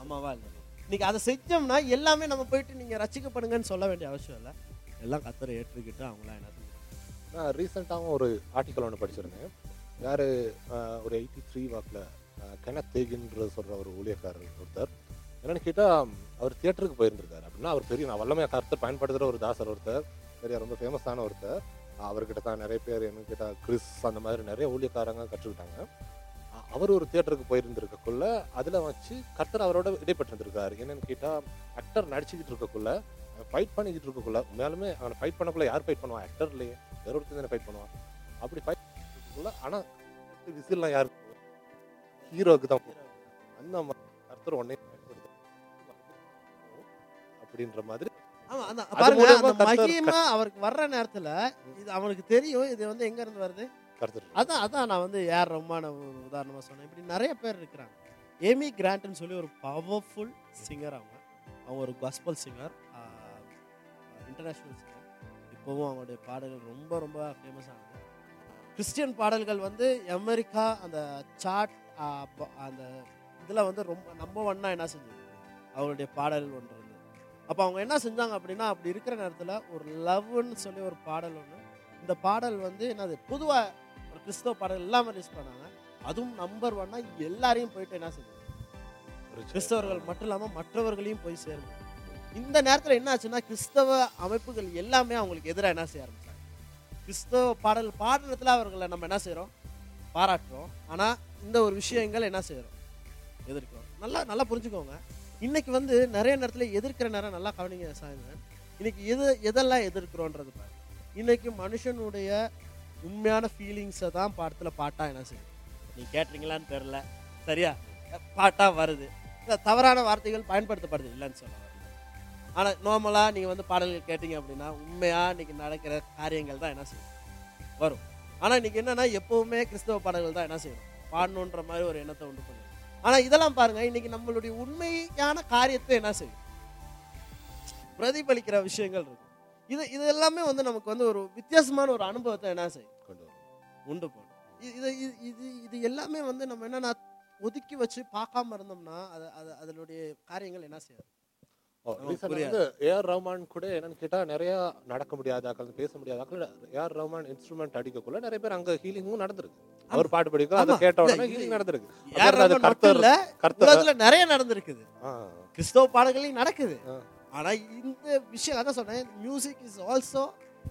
ஆமாவா இல்லை இன்னைக்கு அதை செஞ்சோம்னா எல்லாமே நம்ம போயிட்டு நீங்க ரசிக்கப்படுங்கன்னு சொல்ல வேண்டிய அவசியம் இல்லை. எல்லாம் கத்தரை ஏற்றுக்கிட்டு அவங்களாம் என்ன நான் ரீசெண்டாகவும் ஒரு ஆர்டிக்கல் ஒன்று படிச்சிருந்தேன். யார் ஒரு எயிட்டி த்ரீ வாக்கில் கெனத் தேகின்ற சொல்கிற ஒரு ஊழியக்காரர் ஒருத்தர். என்னென்னு கேட்டால் அவர் தியேட்டருக்கு போயிருந்திருக்காரு அப்படின்னா அவர் பெரிய நான் வல்லமையாக கருத்தை பயன்படுத்துகிற ஒரு தாசர் ஒருத்தர். பெரிய ரொம்ப ஃபேமஸான ஒருத்தர். அவர்கிட்ட தான் நிறைய பேர் என்ன கேட்டால் கிறிஸ் அந்த மாதிரி நிறைய ஊழியக்காரங்க கற்றுக்கிட்டாங்க. அவர் ஒரு தியேட்டருக்கு போயிருந்திருக்கக்குள்ள அதில் வச்சு கர்த்தர் அவரோட இடைப்பட்டிருந்திருக்காரு. என்னென்னு கேட்டால் ஆக்டர் நடிச்சுக்கிட்டு இருக்கக்குள்ள ஃபைட் பண்ணிக்கிட்டு இருக்கக்குள்ள உண்மையாலுமே அவனை ஃபைட் பண்ணக்குள்ள யார் ஃபைட் பண்ணுவான் ஆக்டர்லேயே வேற ஒருத்தர் தானே ஃபைட் பண்ணுவான். அப்படி ஃபைட் பண்ணிக்குள்ள ஆனால் விசில்லாம் யாருக்கு ஹீரோக்கு தான். அந்த மாதிரி கர்த்தர் உடனே அப்படின்ற மாதிரி. மூலமா மகிமை அவருக்கு வர்ற நேரத்துல இது அவனுக்கு தெரியும். இது வந்து எங்க இருந்து வருது? அதான் அதான் நான் வந்து யார் ஒரு உதாரணமா சொன்னேன். இப்படி நிறைய பேர் இருக்கிறாங்க. ஏமி கிராண்ட்னு சொல்லி ஒரு பவர்ஃபுல் சிங்கர் அவங்க. அவங்க ஒரு காஸ்பல் சிங்கர் இன்டர்நேஷ்னல் சிங்கர் இப்போவும் அவங்களுடைய பாடல்கள் ரொம்ப ரொம்ப ஃபேமஸ் ஆனது. கிறிஸ்டியன் பாடல்கள் வந்து அமெரிக்கா அந்த சாட் அந்த இதில் வந்து ரொம்ப நம்பர் ஒன்னா என்ன செஞ்சது? அவங்களுடைய பாடல் ஒன்று இருந்தது அப்போ அவங்க என்ன செஞ்சாங்க அப்படின்னா அப்படி இருக்கிற நேரத்தில் ஒரு லவ்னு சொல்லி ஒரு பாடல் ஒன்று இந்த பாடல் வந்து என்னது பொதுவாக ஒரு கிறிஸ்தவ பாடல் எல்லாமே ரிலீஸ் பண்ணாங்க. அதுவும் நம்பர் ஒன்னா எல்லாரையும் போயிட்டு என்ன செஞ்சாங்க கிறிஸ்தவர்கள் மட்டும் இல்லாமல் மற்றவர்களையும் போய் சேருங்க இந்த நேரத்தில் என்ன ஆச்சுன்னா கிறிஸ்தவ அமைப்புகள் எல்லாமே அவங்களுக்கு எதிராக என்ன செய்ய ஆரம்பிச்சாங்க. கிறிஸ்தவ பாடல் பாடுறதுல அவர்களை நம்ம என்ன செய்கிறோம் பாராட்டுறோம். ஆனால் இந்த ஒரு விஷயங்கள் என்ன செய்கிறோம் எதிர்க்கிறோம். நல்லா நல்லா புரிஞ்சுக்கோங்க. இன்னைக்கு வந்து நிறைய நேரத்தில் எதிர்க்கிற நேரம் நல்லா கவனிங்க சாயந்தரம் இன்னைக்கு எது எதெல்லாம் எதிர்க்கிறோன்றது பாருங்க. இன்னைக்கு மனுஷனுடைய உண்மையான ஃபீலிங்ஸை தான் பாடத்தில் பாட்டா என்ன செய்யும் நீ கேட்டீங்களான்னு தெரில சரியா? பாட்டா வருது. இந்த தவறான வார்த்தைகள் பயன்படுத்தப்படுது இல்லைன்னு சொல்லலாம். ஆனால் நார்மலாக நீங்கள் வந்து பாடல்கள் கேட்டீங்க அப்படின்னா உண்மையாக இன்னைக்கு நடக்கிற காரியங்கள் தான் என்ன செய்யும்? வரும். ஆனால் இன்னைக்கு என்னன்னா எப்பவுமே கிறிஸ்தவ பாடல்கள் தான் என்ன செய்யணும் பாடணுன்ற மாதிரி ஒரு எண்ணத்தை உண்டு பண்ணும். ஆனால் இதெல்லாம் பாருங்க இன்னைக்கு நம்மளுடைய உண்மையான காரியத்தை என்ன செய்யும்? பிரதிபலிக்கிற விஷயங்கள் இருக்கும். இது இது எல்லாமே வந்து நமக்கு வந்து ஒரு வித்தியாசமான ஒரு அனுபவத்தை என்ன செய்யும்? கொண்டு வரும். உண்டு போடும் இது- இது இது எல்லாமே வந்து நம்ம என்னன்னா ஒதுக்கி வச்சு பார்க்காம இருந்தோம்னா அது அது அதனுடைய காரியங்கள் என்ன செய்யாது? ஏஆர் ரஹ்மான் கூட என்னன்னு கேட்டா நிறைய நடக்க முடியாதாக்கள் பேச முடியாதாக்கள் ஏஆர் ரஹ்மான் இன்ஸ்ட்ருமெண்ட் அடிக்கக்குள்ள நிறைய பேர் அங்க ஹீலிங்கும் நடந்திருக்கு. அவர் பாட்டு படிக்கும் அதை. கேட்ட உடனே ஹீலிங் நடந்திருக்கு. அது நிறைய நடந்திருக்குது. கிறிஸ்தவ பாடல்களையும் நடக்குது. ஆனா இந்த விஷயம் அதான் சொன்னேன் மியூசிக் இஸ் ஆல்சோ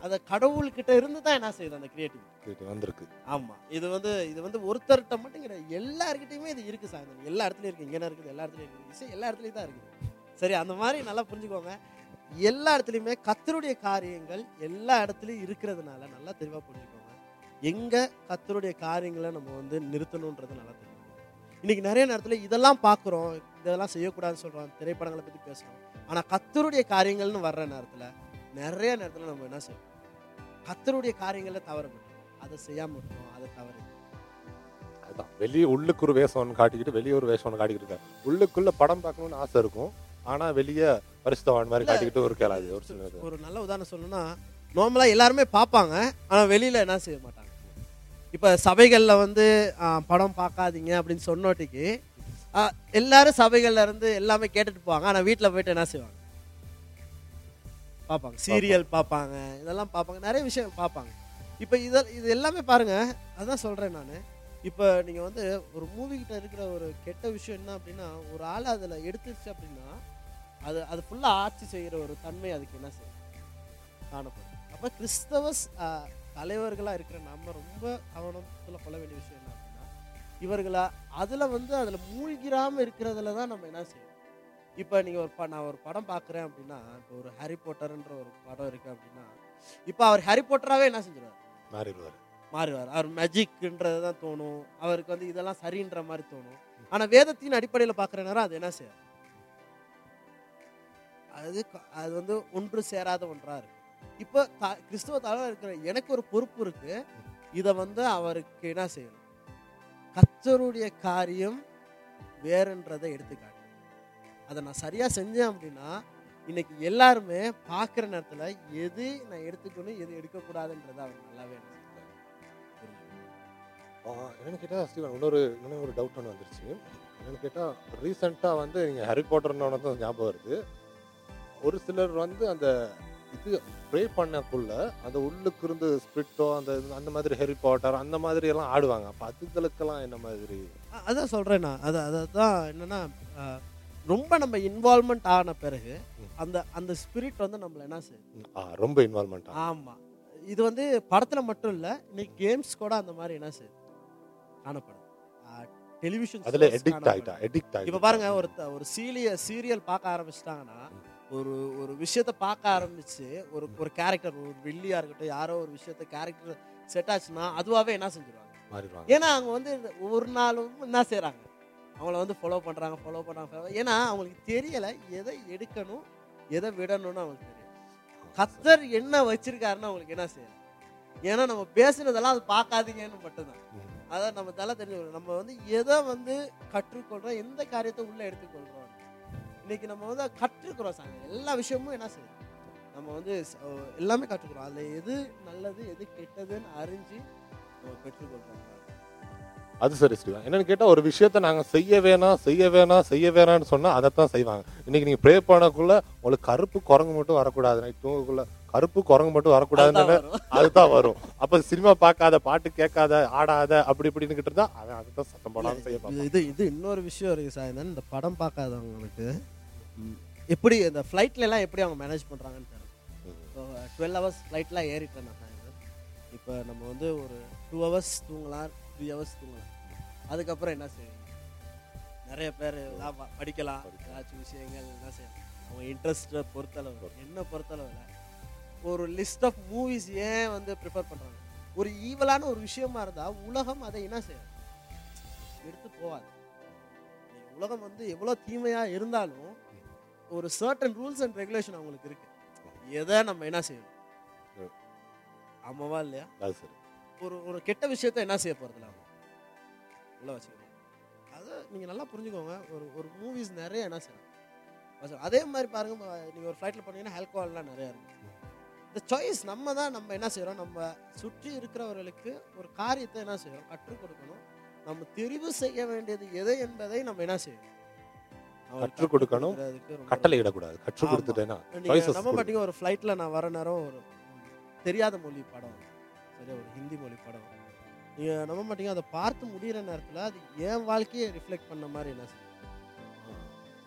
அந்த கடவுள்கிட்ட இருந்து தான் என்ன செய்யுது அந்த கிரியேட்டிவ் வந்திருக்கு. ஆமா. இது வந்து இது வந்து ஒருத்தர்கிட்ட மட்டும் கிடையாது எல்லார்கிட்டயுமே இது இருக்கு சாயந்தரம் எல்லா இடத்துலயும் இருக்கு இங்கே இருக்குது எல்லா இடத்துலயும் இருக்குது எல்லா இடத்துலயும் தான் இருக்குது. சரி அந்த மாதிரி நல்லா புரிஞ்சுக்கோங்க. எல்லா இடத்துலையுமே கத்தருடைய காரியங்கள் எல்லா இடத்துலையும் இருக்கிறதுனால நல்லா தெளிவாக புரிஞ்சுக்கோங்க. எங்கே கத்தருடைய காரியங்களை நம்ம வந்து நிறுத்தணுன்றது நல்லா தெரியும் இன்னைக்கு நிறைய நேரத்தில் இதெல்லாம் பார்க்குறோம் இதெல்லாம் செய்யக்கூடாதுன்னு சொல்கிறோம் திரைப்படங்களை பற்றி பேசுகிறோம் ஆனால் கத்தருடைய காரியங்கள்னு வர்ற நேரத்தில் நிறைய நேரத்தில் நம்ம என்ன செய்வோம் கத்தருடைய காரியங்களை தவற மாட்டோம் அதை செய்யாமல் இருக்கோம் அதை தவறு அதுதான். வெளியே உள்ளுக்கு ஒரு வேஷம் ஒன்று காட்டிக்கிட்டு வெளியே ஒரு வேஷம் ஒன்று காட்டிக்கிட்டு இருக்காரு. உள்ளுக்குள்ளே படம் பார்க்கணுன்னு ஆசை இருக்கும். ஆனா வெளியே பரிசுத்தவான் மாதிரி காட்டிக்கிட்டு ஒரு கேளாது ஒரு சிலது ஒரு நல்ல உதாரணம் சொல்லணும்னா நார்மலாக எல்லாருமே பார்ப்பாங்க ஆனால் வெளியில் என்ன செய்ய மாட்டாங்க. இப்போ சபைகளில் வந்து படம் பார்க்காதீங்க அப்படின்னு சொன்னோட்டிக்கு எல்லாரும் சபைகள்ல இருந்து எல்லாமே கேட்டுட்டு போவாங்க ஆனால் வீட்டில் போயிட்டு என்ன செய்வாங்க? பார்ப்பாங்க. சீரியல் பார்ப்பாங்க. இதெல்லாம் பார்ப்பாங்க நிறைய விஷயம் பார்ப்பாங்க. இப்போ இத இது எல்லாமே பாருங்க அதான் சொல்கிறேன் நான். இப்போ நீங்கள் வந்து ஒரு மூவி கிட்ட இருக்கிற ஒரு கெட்ட விஷயம் என்ன அப்படின்னா ஒரு ஆள் அதில் எடுத்துருச்சு அப்படின்னா அது அது ஃபுல்லாக ஆட்சி செய்கிற ஒரு தன்மை அதுக்கு என்ன செய்யும்? காணப்படும். அப்போ கிறிஸ்தவ தலைவர்களாக இருக்கிற நம்ம ரொம்ப கவனத்தில் கொள்ள வேண்டிய விஷயம் என்ன அப்படின்னா இவர்களா அதில் வந்து அதில் மூழ்கிராமல் இருக்கிறதுல தான் நம்ம என்ன செய்யணும்? இப்போ நீங்கள் ஒரு ப நான் ஒரு படம் பார்க்குறேன் அப்படின்னா இப்போ ஒரு ஹாரி போட்டர்ன்ற ஒரு படம் இருக்குது அப்படின்னா இப்போ அவர் ஹாரி போட்டராகவே என்ன செஞ்சிருவார்? மாறிடுவாரு. மாறுவார் அவர் மேஜிக்ன்றது தான் தோணும். அவருக்கு வந்து இதெல்லாம் சரின்ற மாதிரி தோணும். ஆனால் வேதத்தின் அடிப்படையில் பார்க்குற நேரம் அது என்ன செய்யும் அது க- அது வந்து ஒன்று சேராத ஒன்றா இருக்கு. இப்போ த கிறிஸ்துவ தலைவர் இருக்கிற எனக்கு ஒரு பொறுப்பு இருக்கு. இதை வந்து அவருக்கு என்ன செய்யணும்? கத்தருடைய காரியம் வேறுன்றதை எடுத்துக்காட்டு. அதை நான் சரியா செஞ்சேன் அப்படின்னா இன்னைக்கு எல்லாருமே பார்க்குற நேரத்தில் எது நான் எடுத்துக்கணும் எது எடுக்கக்கூடாதுன்றதை அவர் நல்லாவே என்ன என்னன்னு கேட்டால் ஸ்டீவன் இன்னொரு இன்னொரு ஒரு டவுட் ஒன்று வந்துருச்சு. என்னென்னு கேட்டால் ரீசெண்டாக வந்து நீங்கள் ஹாரி ஒன்று தான் ஞாபகம் வருது. ஒரு சிலர் வந்து அந்த இது ப்ரே பண்ணக்குள்ள அந்த உள்ளுக்கு இருந்து ஸ்பிரிட்டோ அந்த அந்த மாதிரி ஹாரி பாட்டர் அந்த மாதிரி எல்லாம் ஆடுவாங்க. அப்போ அதுகளுக்கெல்லாம் என்ன மாதிரி? அதான் சொல்கிறேன் நான். அது அதுதான் என்னன்னா ரொம்ப நம்ம இன்வால்மெண்ட் ஆன பிறகு அந்த அந்த ஸ்பிரிட் வந்து நம்மள என்ன ஆ, ரொம்ப இன்வால்மெண்ட் ஆமாம் இது வந்து படத்தில் மட்டும் இல்லை இன்னைக்கு கேம்ஸ் கூட அந்த மாதிரி என்ன செய்யும்? காணப்படும். டெலிவிஷன் அதில் எடிக்ட் ஆகிட்டா எடிக்ட் இப்போ ஆகிட்டா பாருங்க ஒரு ஒரு சீரிய சீரியல் பார்க்க ஆரம்பிச்சிட்டாங்கன்னா ஒரு ஒரு விஷயத்த பார்க்க ஆரம்பிச்சு ஒரு ஒரு கேரக்டர் ஒரு வில்லியா இருக்கட்டும் யாரோ ஒரு விஷயத்த கேரக்டர் செட் ஆச்சுன்னா அதுவாகவே என்ன செஞ்சிருவாங்க? ஏன்னா அவங்க வந்து ஒரு நாளும் என்ன செய்றாங்க? அவங்கள வந்து ஃபாலோ பண்றாங்க ஃபாலோ follow- ஏன்னா அவங்களுக்கு தெரியல எதை எடுக்கணும் எதை விடணும்னு அவங்களுக்கு தெரியும் கத்தர் என்ன வச்சிருக்காருன்னு அவங்களுக்கு என்ன செய்யணும்? ஏன்னா நம்ம பேசுனதெல்லாம் அது பார்க்காதீங்கன்னு மட்டும்தான். அதான் நம்ம தலை தெரிஞ்சு நம்ம வந்து எதை வந்து கற்றுக்கொள்றோம் எந்த காரியத்தை உள்ள எடுத்துக்கொள்றோம் இன்னைக்கு நம்ம வந்து கற்றுக்கிறோம் சாங்க எல்லா விஷயமும் என்ன செய்யும் நம்ம வந்து எல்லாமே கற்றுக்கிறோம். அதுல எது நல்லது எது கெட்டதுன்னு அறிஞ்சு நம்ம பெற்றுக்கொள்றோம் அது சரி ஸ்ரீவன் என்னன்னு கேட்டால் ஒரு விஷயத்த நாங்கள் செய்ய வேணாம் செய்ய வேணாம் செய்ய வேணாம்னு சொன்னால் அதைத்தான் செய்வாங்க. இன்னைக்கு நீங்கள் ப்ரே பண்ணக்குள்ள உங்களுக்கு கருப்பு குரங்கு மட்டும் வரக்கூடாது. நைட் தூங்கக்குள்ள கருப்பு குரங்கு மட்டும் வரக்கூடாதுன்னு அதுதான் வரும். அப்ப சினிமா பார்க்காத பாட்டு கேட்காத ஆடாத அப்படி இப்படின்னு இருந்தா அவன் அதுதான் சத்தம் போடாம செய்ய. இது இது இன்னொரு விஷயம் இருக்கு சார். இந்த படம் பார்க்காதவங்களுக்கு எப்படி இந்த ஃப்ளைட்லலாம் எப்படி அவங்க மேனேஜ் பண்ணுறாங்கன்னு தெரியல. இப்போ டுவெல் ஹவர்ஸ் ஃப்ளைட்லாம் ஏறிட்டேன் நான். இப்போ நம்ம வந்து ஒரு டூ ஹவர்ஸ் தூங்கலாம் த்ரீ ஹவர்ஸ் தூங்கலாம். அதுக்கப்புறம் என்ன செய்வீங்க நிறைய பேர் படிக்கலாம். ஏதாச்சும் விஷயங்கள் என்ன செய்யலாம் அவங்க இன்ட்ரெஸ்ட்டை பொறுத்தளவு என்ன பொறுத்தளவில் ஒரு லிஸ்ட் ஆஃப் மூவிஸ் ஏன் வந்து ப்ரிஃபர் பண்ணுறாங்க ஒரு ஈவலான ஒரு விஷயமா இருந்தால் உலகம் அதை என்ன செய்யாது எடுத்து போகாது. உலகம் வந்து எவ்வளோ தீமையாக இருந்தாலும் ஒரு சர்டன் ரூல்ஸ் அண்ட் ரெகுலேஷன் அவங்களுக்கு இருக்கு. எதை நம்ம என்ன செய்யணும்? ஆமாவா இல்லையா? அது சரி. ஒரு ஒரு கெட்ட விஷயத்த என்ன செய்ய போறதில்ல அவங்க? உள்ள வச்சுக்கணும். அதை நீங்கள் நல்லா புரிஞ்சுக்கோங்க. ஒரு ஒரு மூவிஸ் நிறைய என்ன செய்யணும் அதே மாதிரி பாருங்க ம- நீங்க ஒரு ஃப்ளைட்டில் போனீங்கன்னா ஆல்கோஹால்லாம் நிறைய இருக்கு. இந்த சாய்ஸ் நம்ம தான் நம்ம என்ன செய்றோம் நம்ம சுற்றி இருக்கிறவர்களுக்கு ஒரு காரியத்தை என்ன செய்யறோம்? கற்றுக் கொடுக்கணும். நம்ம தெரிவு செய்ய வேண்டியது எதை என்பதை நம்ம என்ன செய்யணும்? கற்றுக் கொடுக்கணும். கட்டளை இடக்கூடாது கற்றுக். கொடுத்துட்டேன்னா நம்ம கொடு. மாட்டீங்க ஒரு ஃப்ளைட்டில் நான் வர நேரம் ஒரு தெரியாத மொழி படம் சரியா ஒரு ஹிந்தி மொழி படம் நீங்கள் நம்ப மாட்டீங்க அதை பார்த்து முடியிற நேரத்தில் அது என் வாழ்க்கையை ரிஃப்ளெக்ட் பண்ண மாதிரி என்ன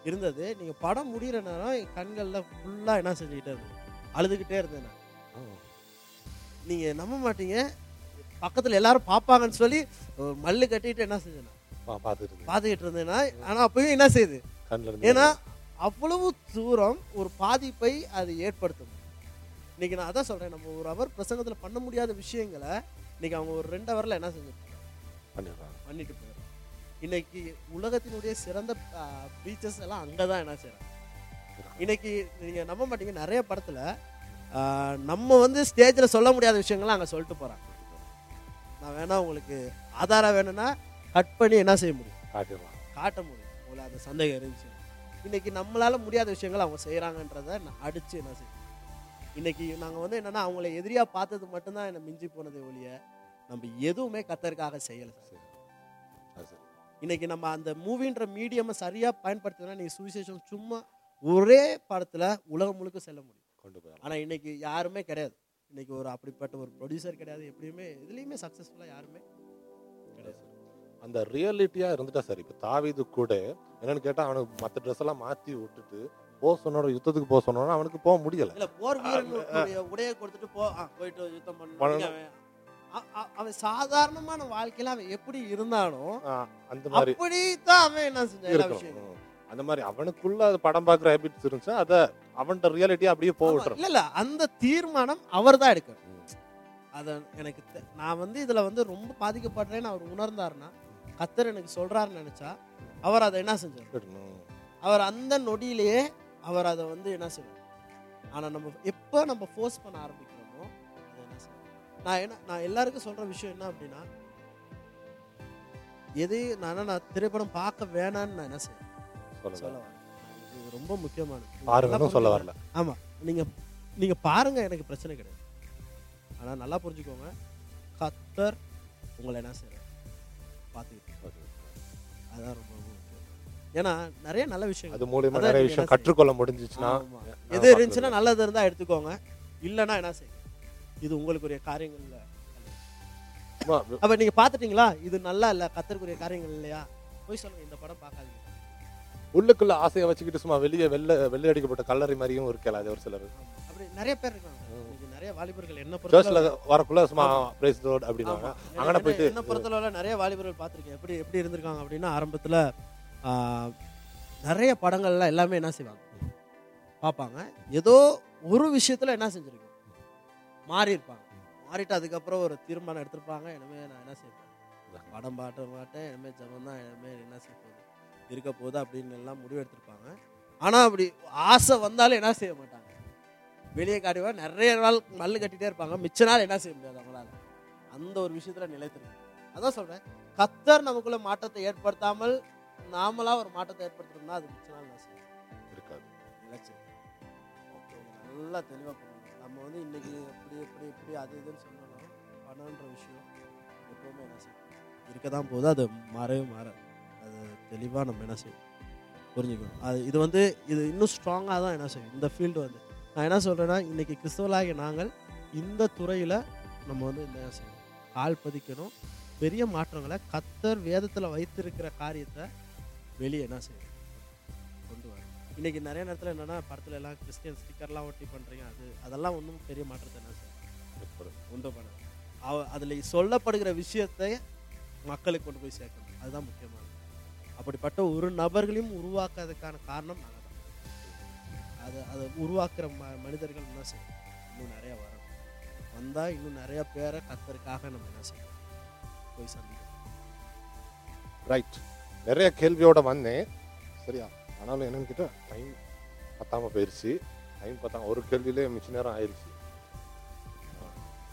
இருந்தது நீங்கள் படம் முடியிற நேரம் என் கண்களில் ஃபுல்லாக என்ன செஞ்சுக்கிட்டே இருந்தது அழுதுகிட்டே இருந்தேன் நான். நீங்கள் நம்ப மாட்டீங்க பக்கத்தில் எல்லாரும் பார்ப்பாங்கன்னு சொல்லி மல்லு கட்டிட்டு என்ன செஞ்சேன். பார்த்துக்கிட்டு இருந்தேன்னா ஆனால் அப்பயும் என்ன செய்யுது ஏன்னா அவ்வளவு தூரம் ஒரு பாதிப்பை அது ஏற்படுத்தும். இன்னைக்கு நான் அதான் சொல்றேன் நம்ம ஒரு அவர் பிரசங்கத்தில் பண்ண முடியாத விஷயங்களை இன்னைக்கு அவங்க ஒரு ரெண்டு ஹவரில் என்ன செஞ்சுருக்காங்க? பண்ணிட்டு போயிடுறாங்க. இன்னைக்கு உலகத்தினுடைய சிறந்த பீச்சஸ் எல்லாம் அங்கே தான் என்ன செய்றாங்க? இன்னைக்கு நீங்க நம்ப மாட்டீங்க நிறைய படத்துல நம்ம வந்து ஸ்டேஜில் சொல்ல முடியாத விஷயங்கள்லாம் அங்கே சொல்லிட்டு போறாங்க. நான் வேணா உங்களுக்கு ஆதாரம் வேணும்னா கட் பண்ணி என்ன செய்ய முடியும்? காட்ட முடியும். உங்களுக்கு அந்த சந்தேகம் இருந்துச்சு. இன்னைக்கு நம்மளால முடியாத விஷயங்கள் அவங்க செய்கிறாங்கன்றத நான் அடிச்சு என்ன செய்யும் இன்னைக்கு நாங்கள் வந்து என்னன்னா அவங்கள எதிரியா பார்த்தது மட்டும்தான் என்னை மிஞ்சி போனதே ஒழிய நம்ம எதுவுமே கத்தருக்காக செய்யலை சார். இன்னைக்கு நம்ம அந்த மூவின்ற மீடியமை சரியா பயன்படுத்தினா நீங்க சுவிசேஷம் சும்மா ஒரே படத்துல உலகம் முழுக்க செல்ல முடியும். கொண்டு போயிடலாம். ஆனா இன்னைக்கு யாருமே கிடையாது. இன்னைக்கு ஒரு அப்படிப்பட்ட ஒரு ப்ரொடியூசர் கிடையாது. எப்படியுமே எதுலையுமே சக்ஸஸ்ஃபுல்லாக யாருமே அந்த ரியாலிட்டியா இருந்துட்டா சரி. இப்ப தாவீது கூட என்னன்னு கேட்டா அவனுக்கு மத்த ட்ரெஸ் எல்லாம் மாத்தி விட்டுட்டு போ சொன்னோட யுத்தத்துக்கு போக சொன்னோட அவனுக்கு போக முடியல. இல்ல போர் உடைய கொடுத்துட்டு போ போயிட்டு யுத்தம் பண்ணு. பண்ணணும். அவன் சாதாரணமான வாழ்க்கையில அவன் எப்படி இருந்தாலும் ஆஹ் அந்த மாதிரி அப்படித்தான் அவன் என்ன செஞ்சான். அந்த மாதிரி அவனுக்குள்ள அது படம் பார்க்குற ஹேபிட்ஸ் இருந்துச்சு அத அவன்கிட்ட ரியாலிட்டியா அப்படியே விட்டுரும் இல்ல இல்ல அந்த தீர்மானம் அவர் தான் எடுக்கணும். அத எனக்கு நான் வந்து இதுல வந்து ரொம்ப பாதிக்கப்படுறேன்னு அவர் உணர்ந்தாருன்னா கத்தர் எனக்கு சொல்றாருன்னு நினைச்சா அவர் அதை என்ன செஞ்சார். அவர் அந்த நொடியிலேயே அவர் அதை வந்து என்ன செய்வார்? ஆனா நம்ம எப்போ நம்ம ஃபோர்ஸ் பண்ண ஆரம்பிக்கிறோமோ அதை என்ன செய்வார்? நான் என்ன நான் எல்லாருக்கும் சொல்ற விஷயம் என்ன அப்படின்னா எது நான் நான் திரைப்படம் பார்க்க வேணாம்னு நான் என்ன செய்வேன்? சொல்ல வரேன் இது ரொம்ப நல்லா சொல்ல. வரல. ஆமா. நீங்க நீங்க பாருங்க எனக்கு பிரச்சனை கிடையாது. ஆனா நல்லா புரிஞ்சுக்கோங்க. கத்தர் உங்களை என்ன செய்யறாரு பார்த்துக்கிட்டு அதான் ரொம்ப ஏன்னா நிறைய நல்ல விஷயங்கள். அது மூலியமா நிறைய விஷயம் கற்றுக்கொள்ள முடிஞ்சிச்சுன்னா எது இருந்துச்சுன்னா நல்லது இருந்தா எடுத்துக்கோங்க. இல்லைன்னா என்ன செய்யுங்க இது உங்களுக்குரிய காரியங்கள்ல அப்ப நீங்க பாத்துட்டீங்களா இது நல்லா இல்ல கத்தருக்குரிய காரியங்கள் இல்லையா? போய் சொல்லுங்க இந்த படம் பார்க்காதீங்க. உள்ளுக்குள்ள ஆசையை வச்சுக்கிட்டு சும்மா வெளியே வெள்ளை வெள்ளை அடிக்கப்பட்ட கல்லறை மாதிரியும் இருக்கல அது ஒரு சிலர். அப்படி நிறைய பேர் இருக்காங்க. நிறைய வாலிபர்கள் என்ன பொறுத்தளவு- வரக்குள்ள சும்மா பிரைஸ் ரோட் அப்படின்னாங்க என்ன- போயிட்டு என்ன பொறுத்தளவுல நிறைய வாலிபர்கள் பார்த்திருக்கேன். எப்படி எப்படி இருந்திருக்காங்க அப்படின்னா ஆரம்பத்துல நிறைய படங்கள்ல எல்லாமே என்ன செய்வாங்க? பார்ப்பாங்க. ஏதோ ஒரு விஷயத்துல என்ன செஞ்சிருக்கோம்? மாறி இருப்பாங்க. மாறிட்டு அதுக்கப்புறம் ஒரு தீர்மானம் எடுத்திருப்பாங்க. இனிமே நான் என்ன செய்வேன்? படம் பாட்ட மாட்டேன். இனிமே ஜபம் தான். இனிமே என்ன செய்ய போகுது? இருக்க போகுது அப்படின்னு எல்லாம் முடிவு எடுத்திருப்பாங்க. ஆனா அப்படி ஆசை வந்தாலும் என்ன செய்ய மாட்டாங்க? வெளியே காட்டுவா நிறைய நாள் மல்லு கட்டிட்டே இருப்பாங்க. மிச்ச நாள் என்ன செய்ய முடியாது அவங்களால. அந்த ஒரு விஷயத்துல நிலைத்திருக்கு அதான் சொல்றேன். கத்தர் நமக்குள்ள மாற்றத்தை ஏற்படுத்தாமல் நாமளா ஒரு மாற்றத்தை ஏற்படுத்தணும்னா அது மிச்ச நாள் நான் இருக்காது. நல்லா தெளிவா பண்ணணும் நம்ம வந்து இன்னைக்கு இப்படி இப்படி இப்படி அது இதுன்னு சொன்னாலும் பணம்ன்ற விஷயம் எப்பவுமே என்ன செய்யும்? இருக்க தான் போகுது. அது மாறவே மாறாது அது தெளிவா நம்ம என்ன செய்யும்? புரிஞ்சுக்கணும். அது இது வந்து இது இன்னும் ஸ்ட்ராங்காக தான் என்ன செய்யும்? இந்த ஃபீல்டு வந்து. நான் என்ன சொல்கிறேன்னா இன்றைக்கி கிறிஸ்தவலாகிய நாங்கள் இந்த துறையில் நம்ம வந்து என்ன செய்யணும்? கால் பதிக்கணும். பெரிய மாற்றங்களை கத்தர் வேதத்தில் வைத்திருக்கிற காரியத்தை வெளியே என்ன செய்யணும்? கொண்டு வரணும். இன்றைக்கி நிறைய நேரத்தில் என்னென்னா படத்துல எல்லாம் கிறிஸ்டியன் ஸ்டிக்கர்லாம் ஒட்டி பண்ணுறீங்க அது அதெல்லாம் ஒன்றும் பெரிய மாற்றத்தை என்ன செய்யணும் உண்டு பண்ண. அவ அதில் சொல்லப்படுகிற விஷயத்தை மக்களுக்கு கொண்டு போய் சேர்க்கணும். அதுதான் முக்கியமானது. அப்படிப்பட்ட ஒரு நபர்களையும் உருவாக்குறதுக்கான காரணம் அதை அதை உருவாக்குற ம மனிதர்கள் என்ன செய்யும் இன்னும் நிறையா வரும். வந்தால் இன்னும் நிறைய பேரை கத்தருக்காக நம்ம என்ன செய்யணும்? போய் சந்திக்கணும். ரைட் நிறைய கேள்வியோட வந்தேன். சரியா? ஆனாலும் என்னன்னு கேட்டால் டைம் பத்தாமல் போயிருச்சு. டைம் பத்தாம ஒரு கேள்வியிலே மிச்ச நேரம் ஆயிடுச்சு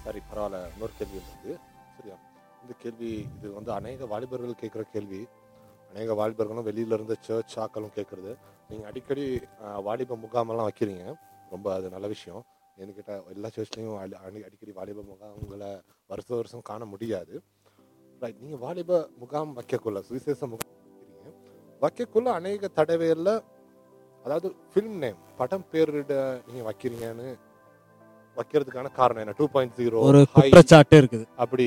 சரி பரவாயில்ல. இன்னொரு கேள்வி இருக்குது சரியா? இந்த கேள்வி இது வந்து அநேக வாலிபர்கள் கேட்குற கேள்வி. அநேக வாலிபர்களும் வெளியில இருந்து சர்ச் ஆக்களும் கேட்குறது நீங்கள் அடிக்கடி வாலிப முகாமெல்லாம் வைக்கிறீங்க. ரொம்ப அது நல்ல விஷயம். ஏன்னு கேட்டால் எல்லா சர்ச்லேயும் அடிக்கடி வாலிப முகாம்களை வருஷ வருஷம் காண முடியாது. ரைட் நீங்கள் வாலிப முகாம் வைக்கக்குள்ள சுவிசேஷ முகாம் வைக்கிறீங்க. வைக்கக்குள்ள அநேக தடவைகளில் அதாவது ஃபிலிம் நேம் படம் பேரிட நீங்கள் வைக்கிறீங்கன்னு வைக்கிறதுக்கான காரணம் என்ன? டூ பாயிண்ட் ஜீரோ ஒரு குற்றச்சாட்டு இருக்குது. அப்படி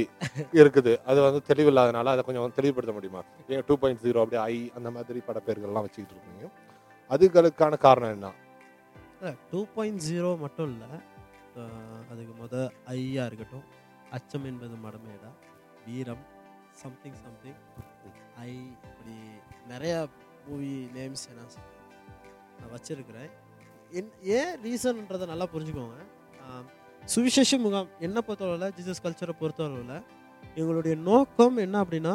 இருக்குது. அது வந்து தெளிவில்லாதனால அதை கொஞ்சம் தெளிவுபடுத்த முடியுமா? ஏன் டூ பாயிண்ட் ஜீரோ அப்படி ஐ அந்த மாதிரி பட பேர்கள்லாம் வச்சுக்கிட்டு இருக்கீங்க. அதுகளுக்கான காரணம் என்ன? டூ பாயிண்ட் ஜீரோ மட்டும் இல்லை. அதுக்கு முத ஐயா இருக்கட்டும். அச்சம் என்பது மடமேடா. வீரம் சம்திங் சம்திங் ஐ இப்படி நிறைய மூவி நேம்ஸ் என்ன? நான் வச்சிருக்கிறேன். என் ஏன் ரீசன்ன்றதை நல்லா புரிஞ்சுக்கோங்க. சுவிசேஷ முகாம் என்ன பொறுத்தளவில் ஜீசஸ் கல்ச்சரை பொறுத்தளவில் எங்களுடைய நோக்கம் என்ன அப்படின்னா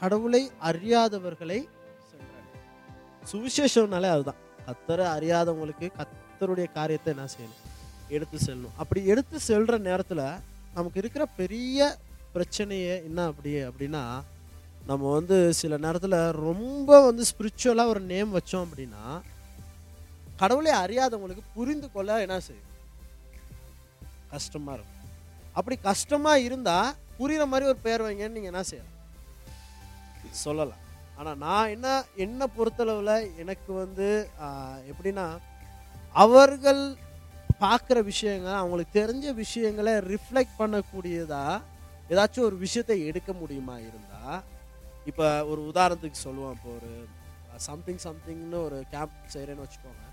கடவுளை அறியாதவர்களை சுவிசேஷம்னாலே அதுதான். கத்தரை அறியாதவங்களுக்கு கத்தருடைய காரியத்தை என்ன செய்யணும்? எடுத்து செல்லணும். அப்படி எடுத்து செல்கிற நேரத்தில் நமக்கு இருக்கிற பெரிய பிரச்சனையே என்ன அப்படி அப்படின்னா நம்ம வந்து சில நேரத்தில் ரொம்ப வந்து ஸ்பிரிச்சுவலாக ஒரு நேம் வச்சோம் அப்படின்னா கடவுளை அறியாதவங்களுக்கு புரிந்து கொள்ள என்ன செய்யும்? கஷ்டமாக இருக்கும். அப்படி கஷ்டமாக இருந்தால் புரிகிற மாதிரி ஒரு பேர் வைங்கன்னு நீங்கள் என்ன செய்யலாம்? சொல்லலாம். ஆனால் நான் என்ன என்னை பொறுத்தளவில் எனக்கு வந்து எப்படின்னா அவர்கள் பார்க்குற விஷயங்கள் அவங்களுக்கு தெரிஞ்ச விஷயங்களை ரிஃப்ளெக்ட் பண்ணக்கூடியதாக ஏதாச்சும் ஒரு விஷயத்தை எடுக்க முடியுமா இருந்தால் இப்போ ஒரு உதாரணத்துக்கு சொல்லுவோம். இப்போ ஒரு சம்திங் சம்திங்னு ஒரு கேம்ப் செய்கிறேன்னு வச்சுக்கோங்க.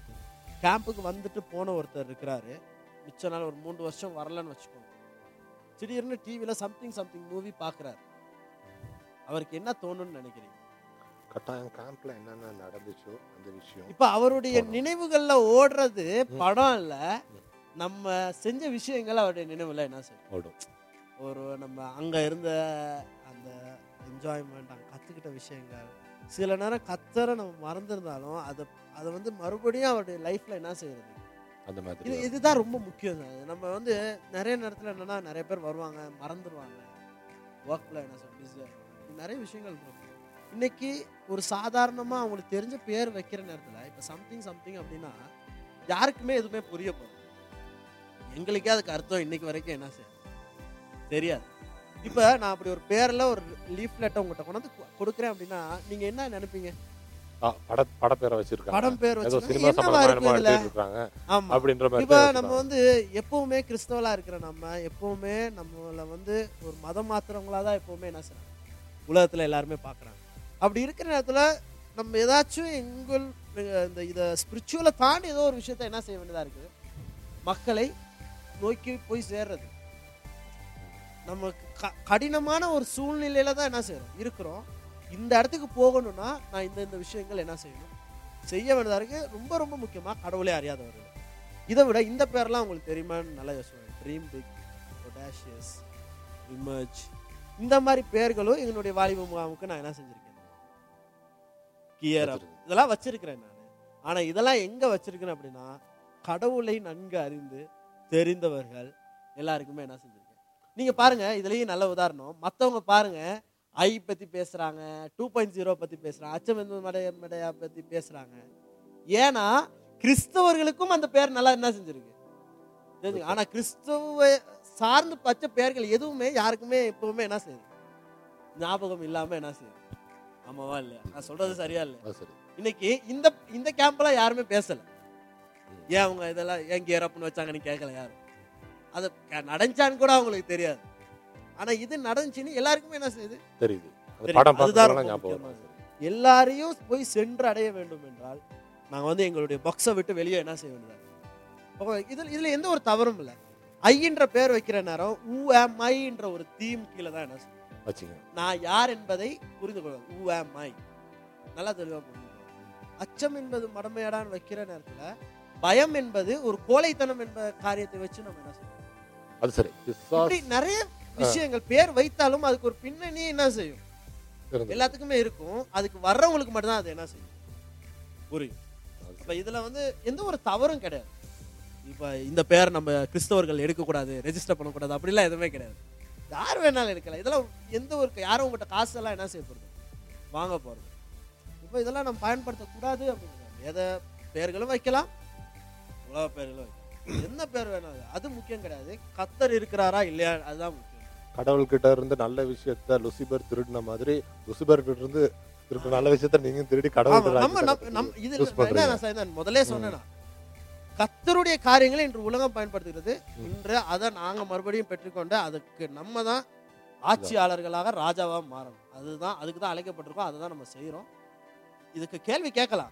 கேம்புக்கு வந்துட்டு போன ஒருத்தர் இருக்கிறாரு. மிச்ச நாள் ஒரு மூணு வருஷம் வரலன்னு வச்சுக்கோங்க திடீர்னு டிவியில் சம்திங் சம்திங் மூவி பார்க்குறாரு அவருக்கு என்ன தோணும்னு நினைக்கிறீங்க கட்டாயம் கேம்ப்ல என்னென்ன நடந்துச்சோ அந்த விஷயம் இப்போ அவருடைய. நினைவுகள்ல ஓடுறது. படம் இல்ல. நம்ம செஞ்ச விஷயங்கள் அவருடைய நினைவுல என்ன செய்யும் ஓடும் ஒரு நம்ம அங்க இருந்த அந்த என்ஜாய்மெண்ட் அங்க கத்துக்கிட்ட விஷயங்கள் சில நேரம் கத்தரை நம்ம மறந்துருந்தாலும் அதை அதை வந்து மறுபடியும் அவருடைய லைஃப்ல என்ன செய்யறது அந்த இது மாதிரி இதுதான் ரொம்ப முக்கியம் சார். நம்ம வந்து நிறைய நேரத்துல என்னன்னா நிறைய பேர் வருவாங்க மறந்துடுவாங்க ஒர்க்ல என்ன சொல்ல பிஸியாக நிறைய விஷயங்கள் இருக்கும். இன்னைக்கு ஒரு சாதாரணமா அவங்களுக்கு தெரிஞ்ச பேர் வைக்கிற நேரத்துல இப்ப சம்திங் சம்திங் அப்படின்னா யாருக்குமே எதுவுமே புரிய போகுது எங்களுக்கே அதுக்கு அர்த்தம். இன்னைக்கு வரைக்கும் என்ன செய்ய தெரியாது. இப்ப நான் அப்படி ஒரு பேர்ல ஒரு லீஃப்லெட்டை உங்கள்கிட்ட கொண்டாந்து கொடுக்குறேன் அப்படின்னா நீங்க என்ன நினைப்பீங்க? பட வச்சிருக்காங்க. படம் பேர் அப்படின்ற மாதிரி இப்போ நம்ம. வந்து எப்பவுமே கிறிஸ்தவலா இருக்கிற நம்ம எப்பவுமே நம்மள வந்து ஒரு மதம் மாத்துறவங்களா தான் எப்பவுமே என்ன செய்றாங்க? உலகத்துல எல்லாருமே பார்க்கறாங்க அப்படி இருக்கிற நேரத்துல நம்ம ஏதாச்சும் எங்கள் இந்த இதை ஸ்பிரிச்சுவலை தாண்டி ஏதோ ஒரு விஷயத்த என்ன செய்ய வேண்டியதா இருக்குது? மக்களை நோக்கி போய் சேர்றது. நமக்கு க- கடினமான ஒரு சூழ்நிலையில தான் என்ன செய்யறோம் இருக்கிறோம். இந்த இடத்துக்கு போகணும்னா நான் இந்த இந்த விஷயங்கள் என்ன செய்யணும்? செய்ய வேண்டியதா இருக்கு. ரொம்ப ரொம்ப முக்கியமா கடவுளே அறியாதவர்கள். இதை விட இந்த பேர்லாம் உங்களுக்கு தெரியுமான்னு நல்லா யோசிச்சுவேன் ட்ரீம் பிக் பொடாஷியஸ் இமர்ஜ் இந்த மாதிரி பேர்களும் எங்களுடைய வாலிப முகாமுக்கு நான் என்ன செஞ்சிருக்கேன்? கியர். இதெல்லாம் வச்சிருக்கிறேன் நான். ஆனா இதெல்லாம் எங்க வச்சிருக்கேன் அப்படின்னா கடவுளை நன்கு அறிந்து தெரிந்தவர்கள் எல்லாருக்குமே என்ன செஞ்சிருக்கேன். நீங்க பாருங்க இதுலயும் நல்ல உதாரணம். மத்தவங்க பாருங்க ஐ பத்தி பேசுறாங்க டூ பாயிண்ட் ஜீரோ பத்தி பேசுறாங்க அச்சமெந்து மடைய மடையா பத்தி பேசுறாங்க. ஏன்னா கிறிஸ்தவர்களுக்கும் அந்த பேர் நல்லா என்ன செஞ்சிருக்கு. தெரிஞ்சுக்க. ஆனா கிறிஸ்தவ சார்ந்து பச்ச பெயர்கள் எதுவுமே யாருக்குமே எப்பவுமே என்ன செய்யுது? ஞாபகம் இல்லாம என்ன செய்யுது? ஆமாவா இல்லையா? நான் சொல்றது சரியா சரி. இன்னைக்கு இந்த இந்த கேம்ப்ல யாருமே பேசல. ஏன் அவங்க இதெல்லாம் ஏன் கேரப்னு வச்சாங்கன்னு கேட்கல யாரும். அது நடந்துச்சான்னு கூட அவங்களுக்கு தெரியாது. ஆனா இது நடந்துச்சுன்னு எல்லாருக்குமே என்ன செய்யுது? தெரியுது. அதுதான். எல்லாரையும் போய் சென்று அடைய வேண்டும் என்றால் நாங்க வந்து எங்களுடைய பாக்ஸை விட்டு வெளியே என்ன செய்ய வேண்டியதா? இருக்கு. அப்போ இதுல இதுல எந்த ஒரு தவறும் இல்லை. ஐன்ற பேர் வைக்கிற நேரம் ஊ ஆம் ஐன்ற ஒரு தீம் கீழே தான் என்ன. வச்சுங்க நான் யார் என்பதை புரிந்து கொள்வது ஊ ஆம் ஐ நல்லா தெளிவா புரிந்து கொள்வது. அச்சம் என்பது மடமையடான்னு வைக்கிற நேரத்துல பயம் என்பது ஒரு கோழைத்தனம் என்ப காரியத்தை வச்சு நம்ம என்ன செய்யணும்? அது சரி. நிறைய விஷயங்கள் பேர் வைத்தாலும் அதுக்கு ஒரு பின்னணி என்ன செய்யும். எல்லாத்துக்குமே இருக்கும். அதுக்கு வர்றவங்களுக்கு மட்டும்தான் அது என்ன செய்யும்? புரியும் இப்ப இதுல வந்து எந்த ஒரு தவறும் கிடையாது. இப்ப இந்த பேர் நம்ம கிறிஸ்தவர்கள் எடுக்கக்கூடாது ரெஜிஸ்டர் பண்ணக்கூடாது அப்படிலாம் எதுவுமே கிடையாது. யார் வேணாலும் எடுக்கலாம். இதெல்லாம் எந்த ஒரு யாரும் உங்கள்கிட்ட காசு எல்லாம் என்ன செய்ய போறது? வாங்க போறது. இப்போ இதெல்லாம் நம்ம பயன்படுத்தக்கூடாது அப்படிங்கிறாங்க. எதை பேர்களும் வைக்கலாம் உலக பேர்களும் வைக்கலாம். என்ன பேர் வேணாலும் அது முக்கியம் கிடையாது. கத்தர் இருக்கிறாரா இல்லையா அதுதான் கடவுள்கிட்ட இருந்து நல்ல விஷயத்த லுசிபர் திருடின மாதிரி லுசிபர் கிட்ட இருந்து திருட்டு நல்ல விஷயத்த நீங்க திருடி கடவுள் முதல்ல சொன்னேனா கத்தருடைய காரியங்களை இன்று உலகம் பயன்படுத்துகிறது. இன்று அதை நாங்க மறுபடியும் பெற்றுக்கொண்டு அதுக்கு நம்ம தான் ஆட்சியாளர்களாக ராஜாவா மாறணும். அதுதான் அதுக்கு தான் அழைக்கப்பட்டிருக்கோம் அதை தான் நம்ம செய்றோம். இதுக்கு கேள்வி கேட்கலாம்.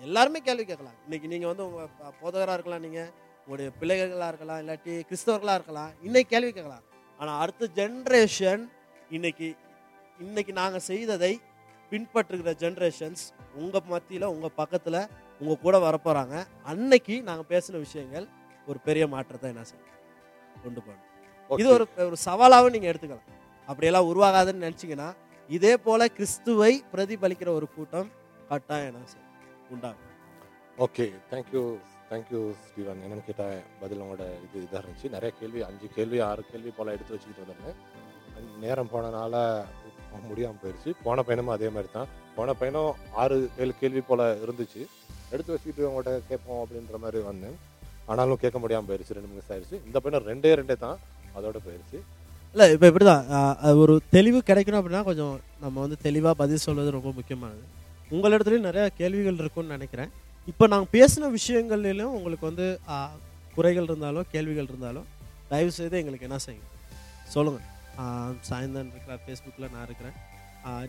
எல்லாருமே கேள்வி கேட்கலாம். இன்னைக்கு நீங்க வந்து உங்க ப- போதகரா இருக்கலாம் நீங்க உங்களுடைய பிள்ளைகளா இருக்கலாம் இல்லாட்டி கிறிஸ்தவர்களா இருக்கலாம் இன்னைக்கு கேள்வி கேட்கலாம். ஆனா அடுத்த ஜென்ரேஷன் இன்னைக்கு இன்னைக்கு நாங்க செய்ததை பின்பற்றுகிற ஜென்ரேஷன்ஸ் உங்க மத்தியில உங்க பக்கத்துல உங்கள் கூட வரப்போகிறாங்க அன்னைக்கு நாங்கள் பேசின விஷயங்கள் ஒரு பெரிய மாற்றத்தை என்ன செய்யும் கொண்டு போகணும். இது ஒரு ஒரு சவாலாகவும் நீங்கள் எடுத்துக்கலாம். அப்படியெல்லாம் உருவாகாதுன்னு நினச்சிங்கன்னா இதே போல கிறிஸ்துவை பிரதிபலிக்கிற ஒரு கூட்டம் கட்டாயம் என்ன செய்யும் உண்டாகும். ஓகே. தேங்க்யூ தேங்க்யூ ஸ்டீவன் என்னன்னு கேட்டால் பதில் உங்களோட இது இதாக இருந்துச்சு. நிறைய கேள்வி அஞ்சு கேள்வி ஆறு கேள்வி போல் எடுத்து வச்சுக்கிட்டு வந்திருந்தேன். நேரம் போனனால முடியாமல் போயிடுச்சு போன பையனும் அதே மாதிரி தான். போன பையனும் ஆறு ஏழு கேள்வி போல் இருந்துச்சு. எடுத்து வச்சுக்கிட்டு உங்கள்கிட்ட கேட்போம் அப்படின்ற மாதிரி வந்தேன். ஆனாலும் கேட்க முடியாமல் போயிடுச்சு ரெண்டு மிஸ் ஆயிடுச்சு இந்த பையனும் ரெண்டே ரெண்டே தான். அதோட போயிடுச்சு இல்லை இப்போ இப்படி தான் ஒரு தெளிவு கிடைக்கணும் அப்படின்னா கொஞ்சம் நம்ம வந்து தெளிவாக பதில் சொல்வது ரொம்ப முக்கியமானது. உங்களிடத்துலையும் நிறையா கேள்விகள் இருக்கும்னு நினைக்கிறேன். இப்போ நாங்கள் பேசின விஷயங்கள்லையும் உங்களுக்கு வந்து குறைகள் இருந்தாலும் கேள்விகள் இருந்தாலும் தயவு செய்து எங்களுக்கு என்ன செய்யுங்க? சொல்லுங்கள் சாயந்தரம் இருக்கிறார் ஃபேஸ்புக்கில் நான் இருக்கிறேன்.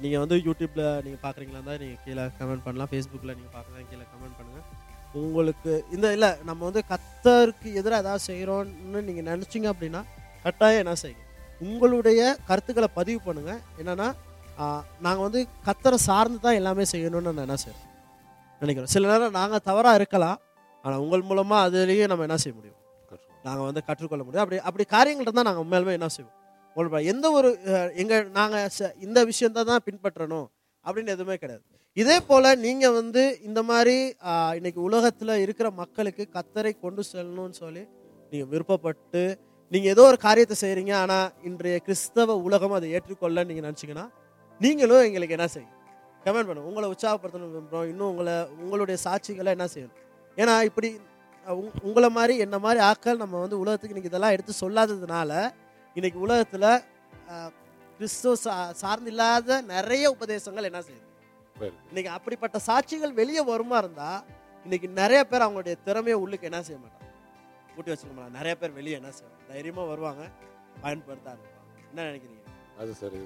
நீங்கள் வந்து யூடியூப்பில் நீங்கள் பார்க்குறீங்களா இருந்தால் நீங்கள் கீழே கமெண்ட் பண்ணலாம். ஃபேஸ்புக்கில் நீங்கள் பார்க்குறதா கீழே கமெண்ட் பண்ணுங்கள் உங்களுக்கு இந்த இல்லை நம்ம வந்து கத்தருக்கு எதிராக ஏதாவது செய்கிறோன்னு நீங்கள் நினச்சிங்க அப்படின்னா கட்டாயம் என்ன செய்யுங்க? உங்களுடைய கருத்துக்களை பதிவு பண்ணுங்கள் என்னென்னா நாங்கள் வந்து கத்தரை சார்ந்து தான் எல்லாமே செய்யணும்னு நான் என்ன செய்கிறேன் நினைக்கிறோம். சில நேரம் நாங்கள் தவறாக இருக்கலாம். ஆனால் உங்கள் மூலமாக அதுலேயும் நம்ம என்ன செய்ய முடியும்? நாங்கள் வந்து கற்றுக்கொள்ள முடியும். அப்படி அப்படி காரியங்கள் தான் நாங்கள் உண்மையிலுமே என்ன செய்வோம்? உங்களுக்கு எந்த ஒரு எங்கள் நாங்கள் நாங்கள் இந்த விஷயந்தான் தான் பின்பற்றணும் அப்படின்னு எதுவுமே கிடையாது. இதே போல் நீங்கள் வந்து இந்த மாதிரி இன்னைக்கு உலகத்தில் இருக்கிற மக்களுக்கு கத்தரை கொண்டு செல்லணும்னு சொல்லி நீங்கள் விருப்பப்பட்டு நீங்கள் ஏதோ ஒரு காரியத்தை செய்கிறீங்க ஆனால் இன்றைய கிறிஸ்தவ உலகம் அதை ஏற்றுக்கொள்ள நீங்கள் நினச்சிங்கன்னா நீங்களும் எங்களுக்கு என்ன செய்யும்? கமெண்ட் பண்ணுங்க. உங்களை உற்சாகப்படுத்தணும் விரும்புகிறோம் இன்னும் உங்களை உங்களுடைய சாட்சிகளை என்ன செய்யணும்? ஏன்னா இப்படி உங்களை மாதிரி என்ன மாதிரி ஆட்கள் நம்ம வந்து உலகத்துக்கு இன்னைக்கு இதெல்லாம் எடுத்து சொல்லாததுனால இன்னைக்கு உலகத்தில் கிறிஸ்துவ சா சார்ந்து இல்லாத நிறைய உபதேசங்கள் என்ன செய்யுது? இன்னைக்கு அப்படிப்பட்ட சாட்சிகள் வெளியே வருமா இருந்தா இன்னைக்கு நிறைய பேர் அவங்களுடைய திறமையை உள்ளுக்கு என்ன செய்ய மாட்டாங்க. கூட்டி வச்சுக்கோங்களா நிறைய பேர் வெளியே என்ன செய்வாங்க? தைரியமா வருவாங்க பயன்படுத்த ஆரம்பிப்பாங்க என்ன நினைக்கிறீங்க? அது சரி.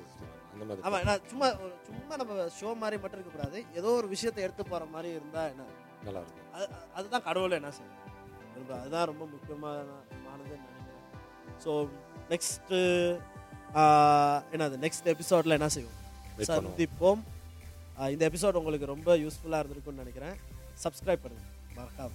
அந்த மாதிரி ஆமா நான் சும்மா சும்மா நம்ம ஷோ மாதிரி மட்டும் இருக்கக்கூடாது ஏதோ ஒரு விஷயத்தை எடுத்து போற மாதிரி இருந்தா என்ன? நல்லா இருக்கும் அது அதுதான் கடவுள் என்ன செய்யும் அதுதான் ரொம்ப முக்கியமானதுன்னு நினைக்கிறேன். ஸோ நெக்ஸ்ட்டு என்னது? நெக்ஸ்ட் எபிசோடில் என்ன செய்வோம். சந்திப்போம். இந்த எபிசோட் உங்களுக்கு ரொம்ப யூஸ்ஃபுல்லாக இருந்திருக்கும்னு நினைக்கிறேன். சப்ஸ்கிரைப் பண்ணுங்க. மறக்காம.